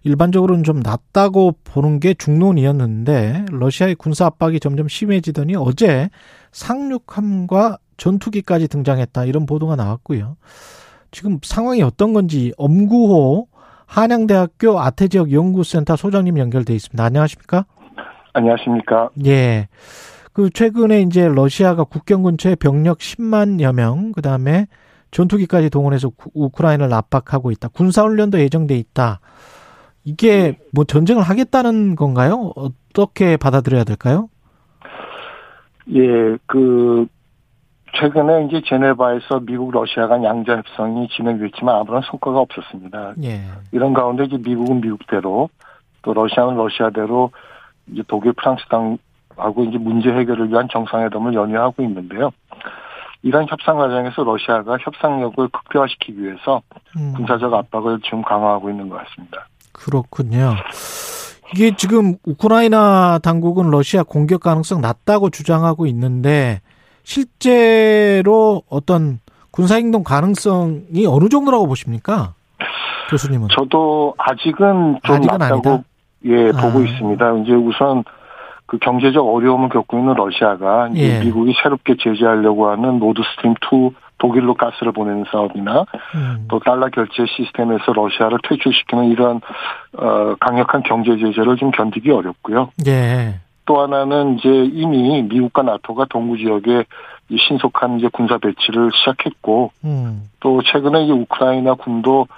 일반적으로는 좀 낮다고 보는 게 중론이었는데 러시아의 군사 압박이 점점 심해지더니 어제 상륙함과 전투기까지 등장했다 이런 보도가 나왔고요. 지금 상황이 어떤 건지 엄구호 한양대학교 아태지역 연구센터 소장님 연결돼 있습니다. 안녕하십니까? 안녕하십니까. 예. 그 최근에 이제 러시아가 국경 근처에 병력 10만여 명, 그 다음에 전투기까지 동원해서 구- 우크라이나를 압박하고 있다. 군사훈련도 예정돼 있다. 이게 뭐 전쟁을 하겠다는 건가요? 어떻게 받아들여야 될까요? 예, 그 최근에 이제 제네바에서 미국 러시아 간 양자 협상이 진행됐지만 아무런 성과가 없었습니다. 예. 이런 가운데 이제 미국은 미국대로 또 러시아는 러시아대로 이제 독일 프랑스 당하고 이제 문제 해결을 위한 정상회담을 연유하고 있는데요. 이런 협상 과정에서 러시아가 협상력을 극대화시키기 위해서 음. 군사적 압박을 지금 강화하고 있는 것 같습니다. 그렇군요. 이게 지금 우크라이나 당국은 러시아 공격 가능성 낮다고 주장하고 있는데 실제로 어떤 군사 행동 가능성이 어느 정도라고 보십니까? 교수님은? 저도 아직은 좀 아직은 낮다고 아니다? 예 보고 아. 있습니다. 이제 우선 그 경제적 어려움을 겪고 있는 러시아가 예. 미국이 새롭게 제재하려고 하는 노드 스트림 2 독일로 가스를 보내는 사업이나 음. 또 달러 결제 시스템에서 러시아를 퇴출시키는 이런 어 강력한 경제 제재를 좀 견디기 어렵고요. 예. 또 하나는 이제 이미 미국과 나토가 동구 지역에 이 신속한 이제 군사 배치를 시작했고 음. 또 최근에 이제 우크라이나 군도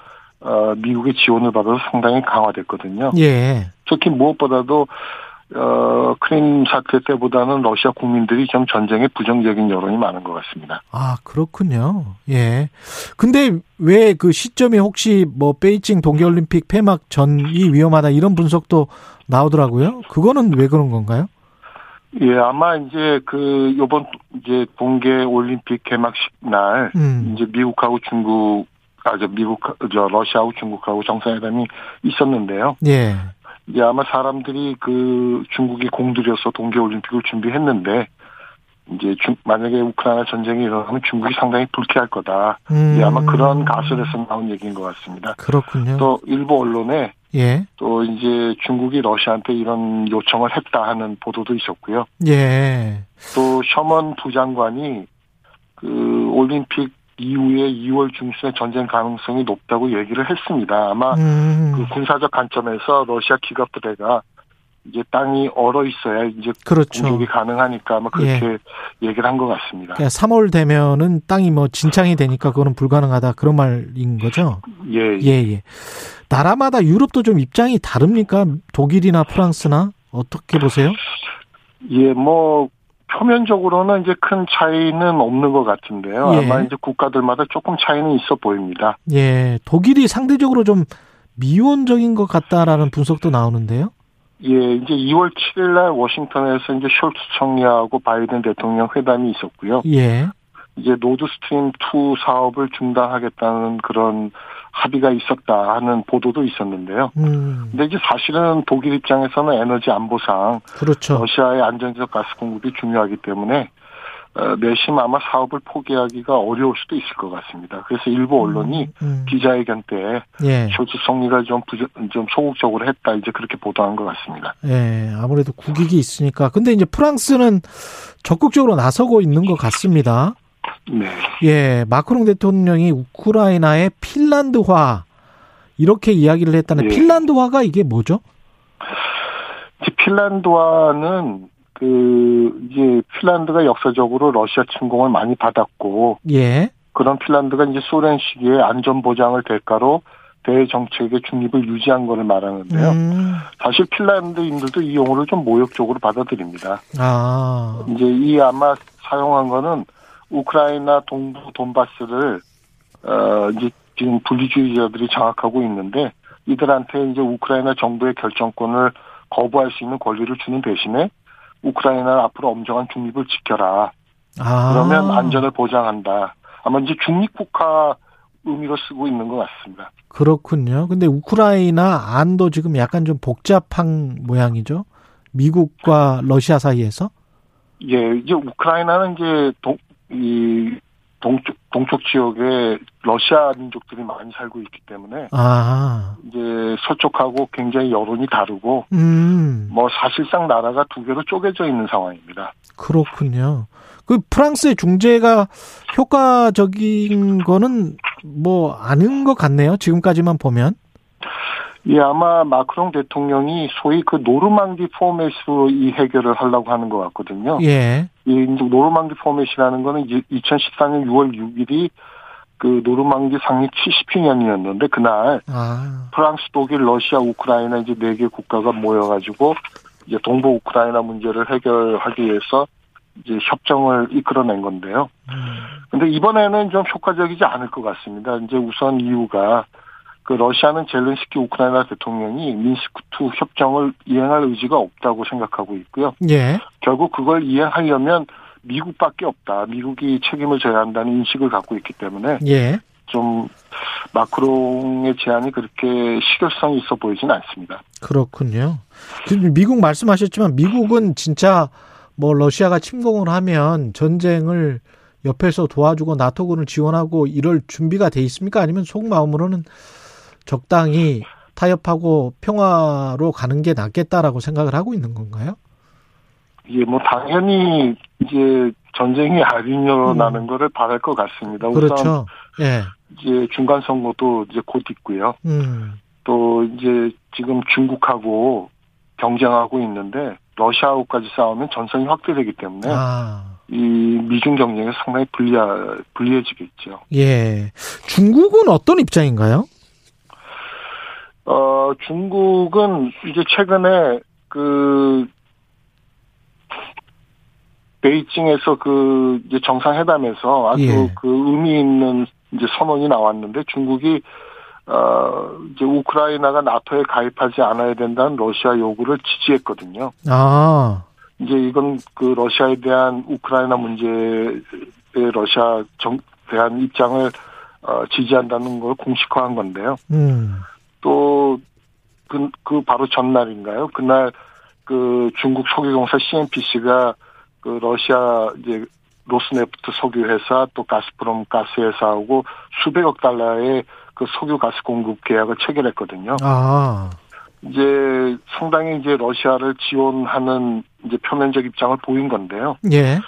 어 미국의 지원을 받아서 상당히 강화됐거든요. 예. 특히 무엇보다도 어 크림 사태 때보다는 러시아 국민들이 좀 전쟁에 부정적인 여론이 많은 것 같습니다. 아, 그렇군요. 예. 근데 왜 그 시점이 혹시 뭐 베이징 동계올림픽 폐막 전이 위험하다 이런 분석도 나오더라고요. 그거는 왜 그런 건가요? 예, 아마 이제 그 요번 이제 동계 올림픽 개막식 날 음. 이제 미국하고 중국 아 저 미국 저 러시아하고 중국하고 정상회담이 있었는데요. 예. 이제 아마 사람들이 그 중국이 공들여서 동계 올림픽을 준비했는데 이제 중, 만약에 우크라이나 전쟁이 일어나면 중국이 상당히 불쾌할 거다. 음. 이제 아마 그런 가설에서 나온 얘기인 것 같습니다. 그렇군요. 또 일부 언론에 예. 또 이제 중국이 러시아한테 이런 요청을 했다 하는 보도도 있었고요. 예. 또 셔먼 부장관이 그 올림픽 이후에 2월 중순에 전쟁 가능성이 높다고 얘기를 했습니다. 아마 음. 그 군사적 관점에서 러시아 기갑 부대가 이제 땅이 얼어 있어야 이제 그렇죠. 공격이 가능하니까 아마 그렇게 얘기를 한 것 같습니다. 그러니까 3월 되면은 땅이 뭐 진창이 되니까 그거는 불가능하다 그런 말인 거죠. 예, 예, 예. 나라마다 유럽도 좀 입장이 다릅니까? 독일이나 프랑스나 어떻게 보세요? 예, 뭐 표면적으로는 이제 큰 차이는 없는 것 같은데요. 예. 아마 이제 국가들마다 조금 차이는 있어 보입니다. 예, 독일이 상대적으로 좀 미온적인 것 같다라는 분석도 나오는데요. 예, 이제 2월 7일 날 워싱턴에서 이제 숄츠 총리하고 바이든 대통령 회담이 있었고요. 예. 이제 노드 스트림 2 사업을 중단하겠다는 그런 합의가 있었다 하는 보도도 있었는데요. 음, 근데 이제 사실은 독일 입장에서는 에너지 안보상 그렇죠. 러시아의 안정적 가스 공급이 중요하기 때문에 어, 내심 아마 사업을 포기하기가 어려울 수도 있을 것 같습니다. 그래서 일부 언론이 음, 기자회견 때 예. 숄츠 총리가 좀, 부정, 좀 소극적으로 했다 이제 그렇게 보도한 것 같습니다. 예, 아무래도 국익이 있으니까. 근데 이제 프랑스는 적극적으로 나서고 있는 것 같습니다. 네. 예, 마크롱 대통령이 우크라이나의 핀란드화 이렇게 이야기를 했다는 예. 핀란드화가 이게 뭐죠? 이제 핀란드와는 그 이제 핀란드가 역사적으로 러시아 침공을 많이 받았고 예. 그런 핀란드가 이제 소련 시기에 안전 보장을 대가로 대외 정책의 중립을 유지한 것을 말하는데요. 음, 사실 핀란드인들도 이 용어를 좀 모욕적으로 받아들입니다. 아, 이제 이 아마 사용한 거는 우크라이나 동부 돈바스를 어 이제 지금 분리주의자들이 장악하고 있는데 이들한테 이제 우크라이나 정부의 결정권을 거부할 수 있는 권리를 주는 대신에 우크라이나는 앞으로 엄정한 중립을 지켜라. 아. 그러면 안전을 보장한다. 아마 이제 중립국가 의미로 쓰고 있는 것 같습니다. 그렇군요. 근데 우크라이나 안도 지금 약간 좀 복잡한 모양이죠. 미국과 러시아 사이에서. 예, 이제 우크라이나는 이제 동, 이 동쪽 동쪽 지역에 러시아 민족들이 많이 살고 있기 때문에 아, 이제 서쪽하고 굉장히 여론이 다르고 음, 뭐 사실상 나라가 두 개로 쪼개져 있는 상황입니다. 그렇군요. 그 프랑스의 중재가 효과적인 거는 뭐 아닌 것 같네요. 지금까지만 보면. 예, 아마 마크롱 대통령이 소위 그 노르망디 포맷으로 이 해결을 하려고 하는 것 같거든요. 예. 이 노르망디 포맷이라는 거는 이제 2014년 6월 6일이 그 노르망디 상립 70주년이었는데 그날 아, 프랑스, 독일, 러시아, 우크라이나 이제 네 개 국가가 모여가지고 이제 동부 우크라이나 문제를 해결하기 위해서 이제 협정을 이끌어낸 건데요. 음, 근데 이번에는 좀 효과적이지 않을 것 같습니다. 이제 우선 이유가 그 러시아는 젤렌스키 우크라이나 대통령이 민스크2 협정을 이행할 의지가 없다고 생각하고 있고요. 예, 결국 그걸 이행하려면 미국밖에 없다. 미국이 책임을 져야 한다는 인식을 갖고 있기 때문에 예. 좀 마크롱의 제안이 그렇게 실효성이 있어 보이진 않습니다. 그렇군요. 지금 미국 말씀하셨지만 미국은 진짜 뭐 러시아가 침공을 하면 전쟁을 옆에서 도와주고 나토군을 지원하고 이럴 준비가 돼 있습니까? 아니면 속마음으로는 적당히 타협하고 평화로 가는 게 낫겠다라고 생각을 하고 있는 건가요? 이게 뭐 당연히 이제 전쟁이 안 일어나는 거를 바랄 것 같습니다. 음. 그렇죠. 예. 이제 중간 선거도 이제 곧 있고요. 음. 또 이제 지금 중국하고 경쟁하고 있는데 러시아하고까지 싸우면 전선이 확대되기 때문에 아. 이 미중 경쟁이 상당히 불리하, 불리해지겠죠. 예. 중국은 어떤 입장인가요? 어, 중국은 이제 최근에 그 베이징에서 그 이제 정상회담에서 아주 예. 그 의미 있는 이제 선언이 나왔는데 중국이 어 이제 우크라이나가 나토에 가입하지 않아야 된다는 러시아 요구를 지지했거든요. 아. 이제 이건 그 러시아에 대한 우크라이나 문제에 러시아 정 대한 입장을 어 지지한다는 걸 공식화한 건데요. 음. 또, 그, 그 바로 전날인가요? 그날 그 중국 석유공사 CNPC가 그 러시아 이제 로스네프트 석유회사 또 가스프롬 가스회사하고 수백억 달러의 그 석유 가스 공급 계약을 체결했거든요. 아. 이제 상당히 이제 러시아를 지원하는 이제 표면적 입장을 보인 건데요. 예.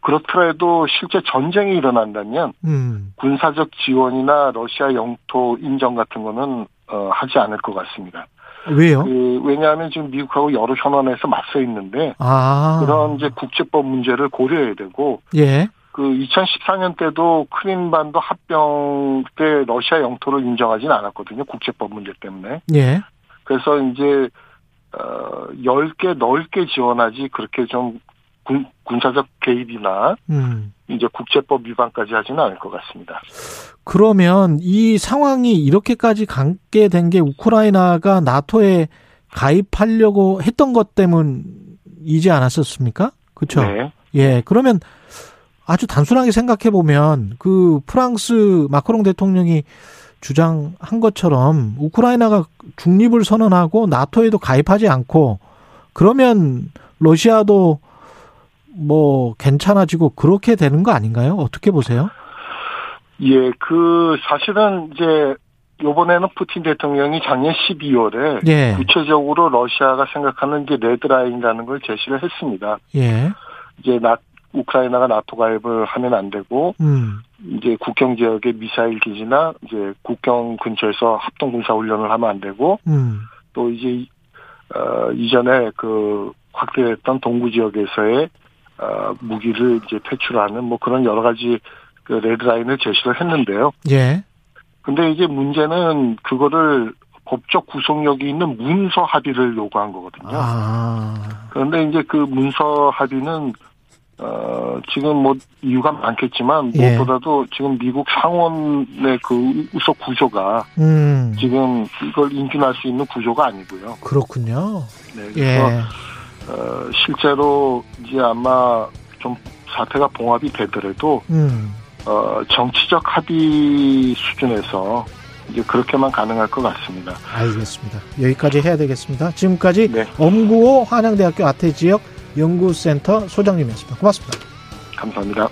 그렇더라도 실제 전쟁이 일어난다면 음. 군사적 지원이나 러시아 영토 인정 같은 거는 어, 하지 않을 것 같습니다. 왜요? 그, 왜냐하면 지금 미국하고 여러 현안에서 맞서 있는데 아. 그런 이제 국제법 문제를 고려해야 되고 예. 그 2014년 때도 크림반도 합병 때 러시아 영토를 인정하지는 않았거든요. 국제법 문제 때문에. 예. 그래서 이제 어 10개 넓게 지원하지 그렇게 좀 군, 군사적 개입이나 음. 이제 국제법 위반까지 하지는 않을 것 같습니다. 그러면 이 상황이 이렇게까지 가게 된 게 우크라이나가 나토에 가입하려고 했던 것 때문이지 않았었습니까? 그렇죠? 네. 예. 그러면 아주 단순하게 생각해 보면 그 프랑스 마크롱 대통령이 주장한 것처럼 우크라이나가 중립을 선언하고 나토에도 가입하지 않고 그러면 러시아도 뭐 괜찮아지고 그렇게 되는 거 아닌가요? 어떻게 보세요? 예, 그 사실은 이제 요번에는 푸틴 대통령이 작년 12월에 예. 구체적으로 러시아가 생각하는 게 레드라인이라는 걸 제시를 했습니다. 예. 이제 나 우크라이나가 나토 가입을 하면 안 되고 음. 이제 국경 지역의 미사일 기지나 이제 국경 근처에서 합동 군사 훈련을 하면 안 되고 음. 또 이제 어 이전에 그 확대했던 동부 지역에서의 어 무기를 이제 퇴출하는 뭐 그런 여러 가지 그 레드라인을 제시를 했는데요. 예. 근데 이제 문제는 그거를 법적 구속력이 있는 문서 합의를 요구한 거거든요. 아. 그런데 이제 그 문서 합의는 어 지금 뭐 이유가 많겠지만 예. 무엇보다도 지금 미국 상원의 그 우석 구조가 음. 지금 이걸 인준할 수 있는 구조가 아니고요. 그렇군요. 네, 예. 그래서 어 실제로 이제 아마 좀 사태가 봉합이 되더라도 음. 어 정치적 합의 수준에서 이제 그렇게만 가능할 것 같습니다. 알겠습니다. 여기까지 해야 되겠습니다. 지금까지 네. 엄구호 한양대학교 아태 지역 연구센터 소장님이었습니다. 고맙습니다. 감사합니다.